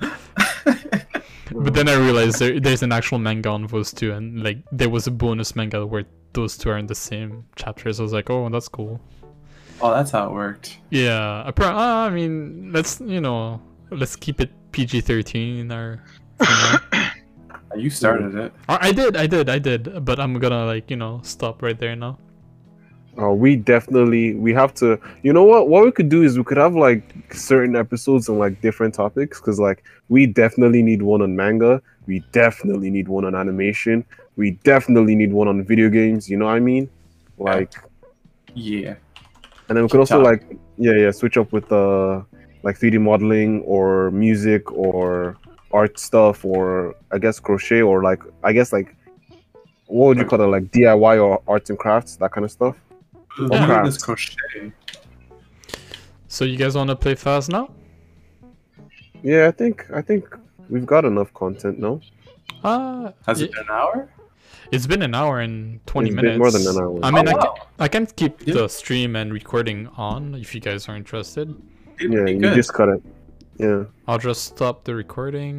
But then I realized there, there's an actual manga on those two, and like there was a bonus manga where those two are in the same chapters. I was like, oh, that's cool. Oh, that's how it worked. Yeah, appar- uh, I mean, let's you know, let's keep it PG-13 or. you know. Uh, You started it. I did, I did, I did, but I'm gonna like you know stop right there now. Oh, we definitely we have to. You know what? What we could do is we could have like certain episodes on like different topics because like we definitely need one on manga. We definitely need one on animation. We definitely need one on video games. You know what I mean? Like, Yeah. and then we could also like yeah yeah switch up with uh like 3D modeling or music or art stuff or I guess crochet or like I guess like what would you call it like DIY or arts and crafts that kind of stuff. Look this crochet. So you guys wanna play fast now? Yeah, I think I think we've got enough content, no? Uh, Has it been an hour? it's been an hour and 20 It's minutes. been more than an hour. I mean, oh, I, wow. ca- I can keep Yeah. the stream and recording on if you guys are interested. It'd Yeah, you just cut it. Yeah. I'll just stop the recording.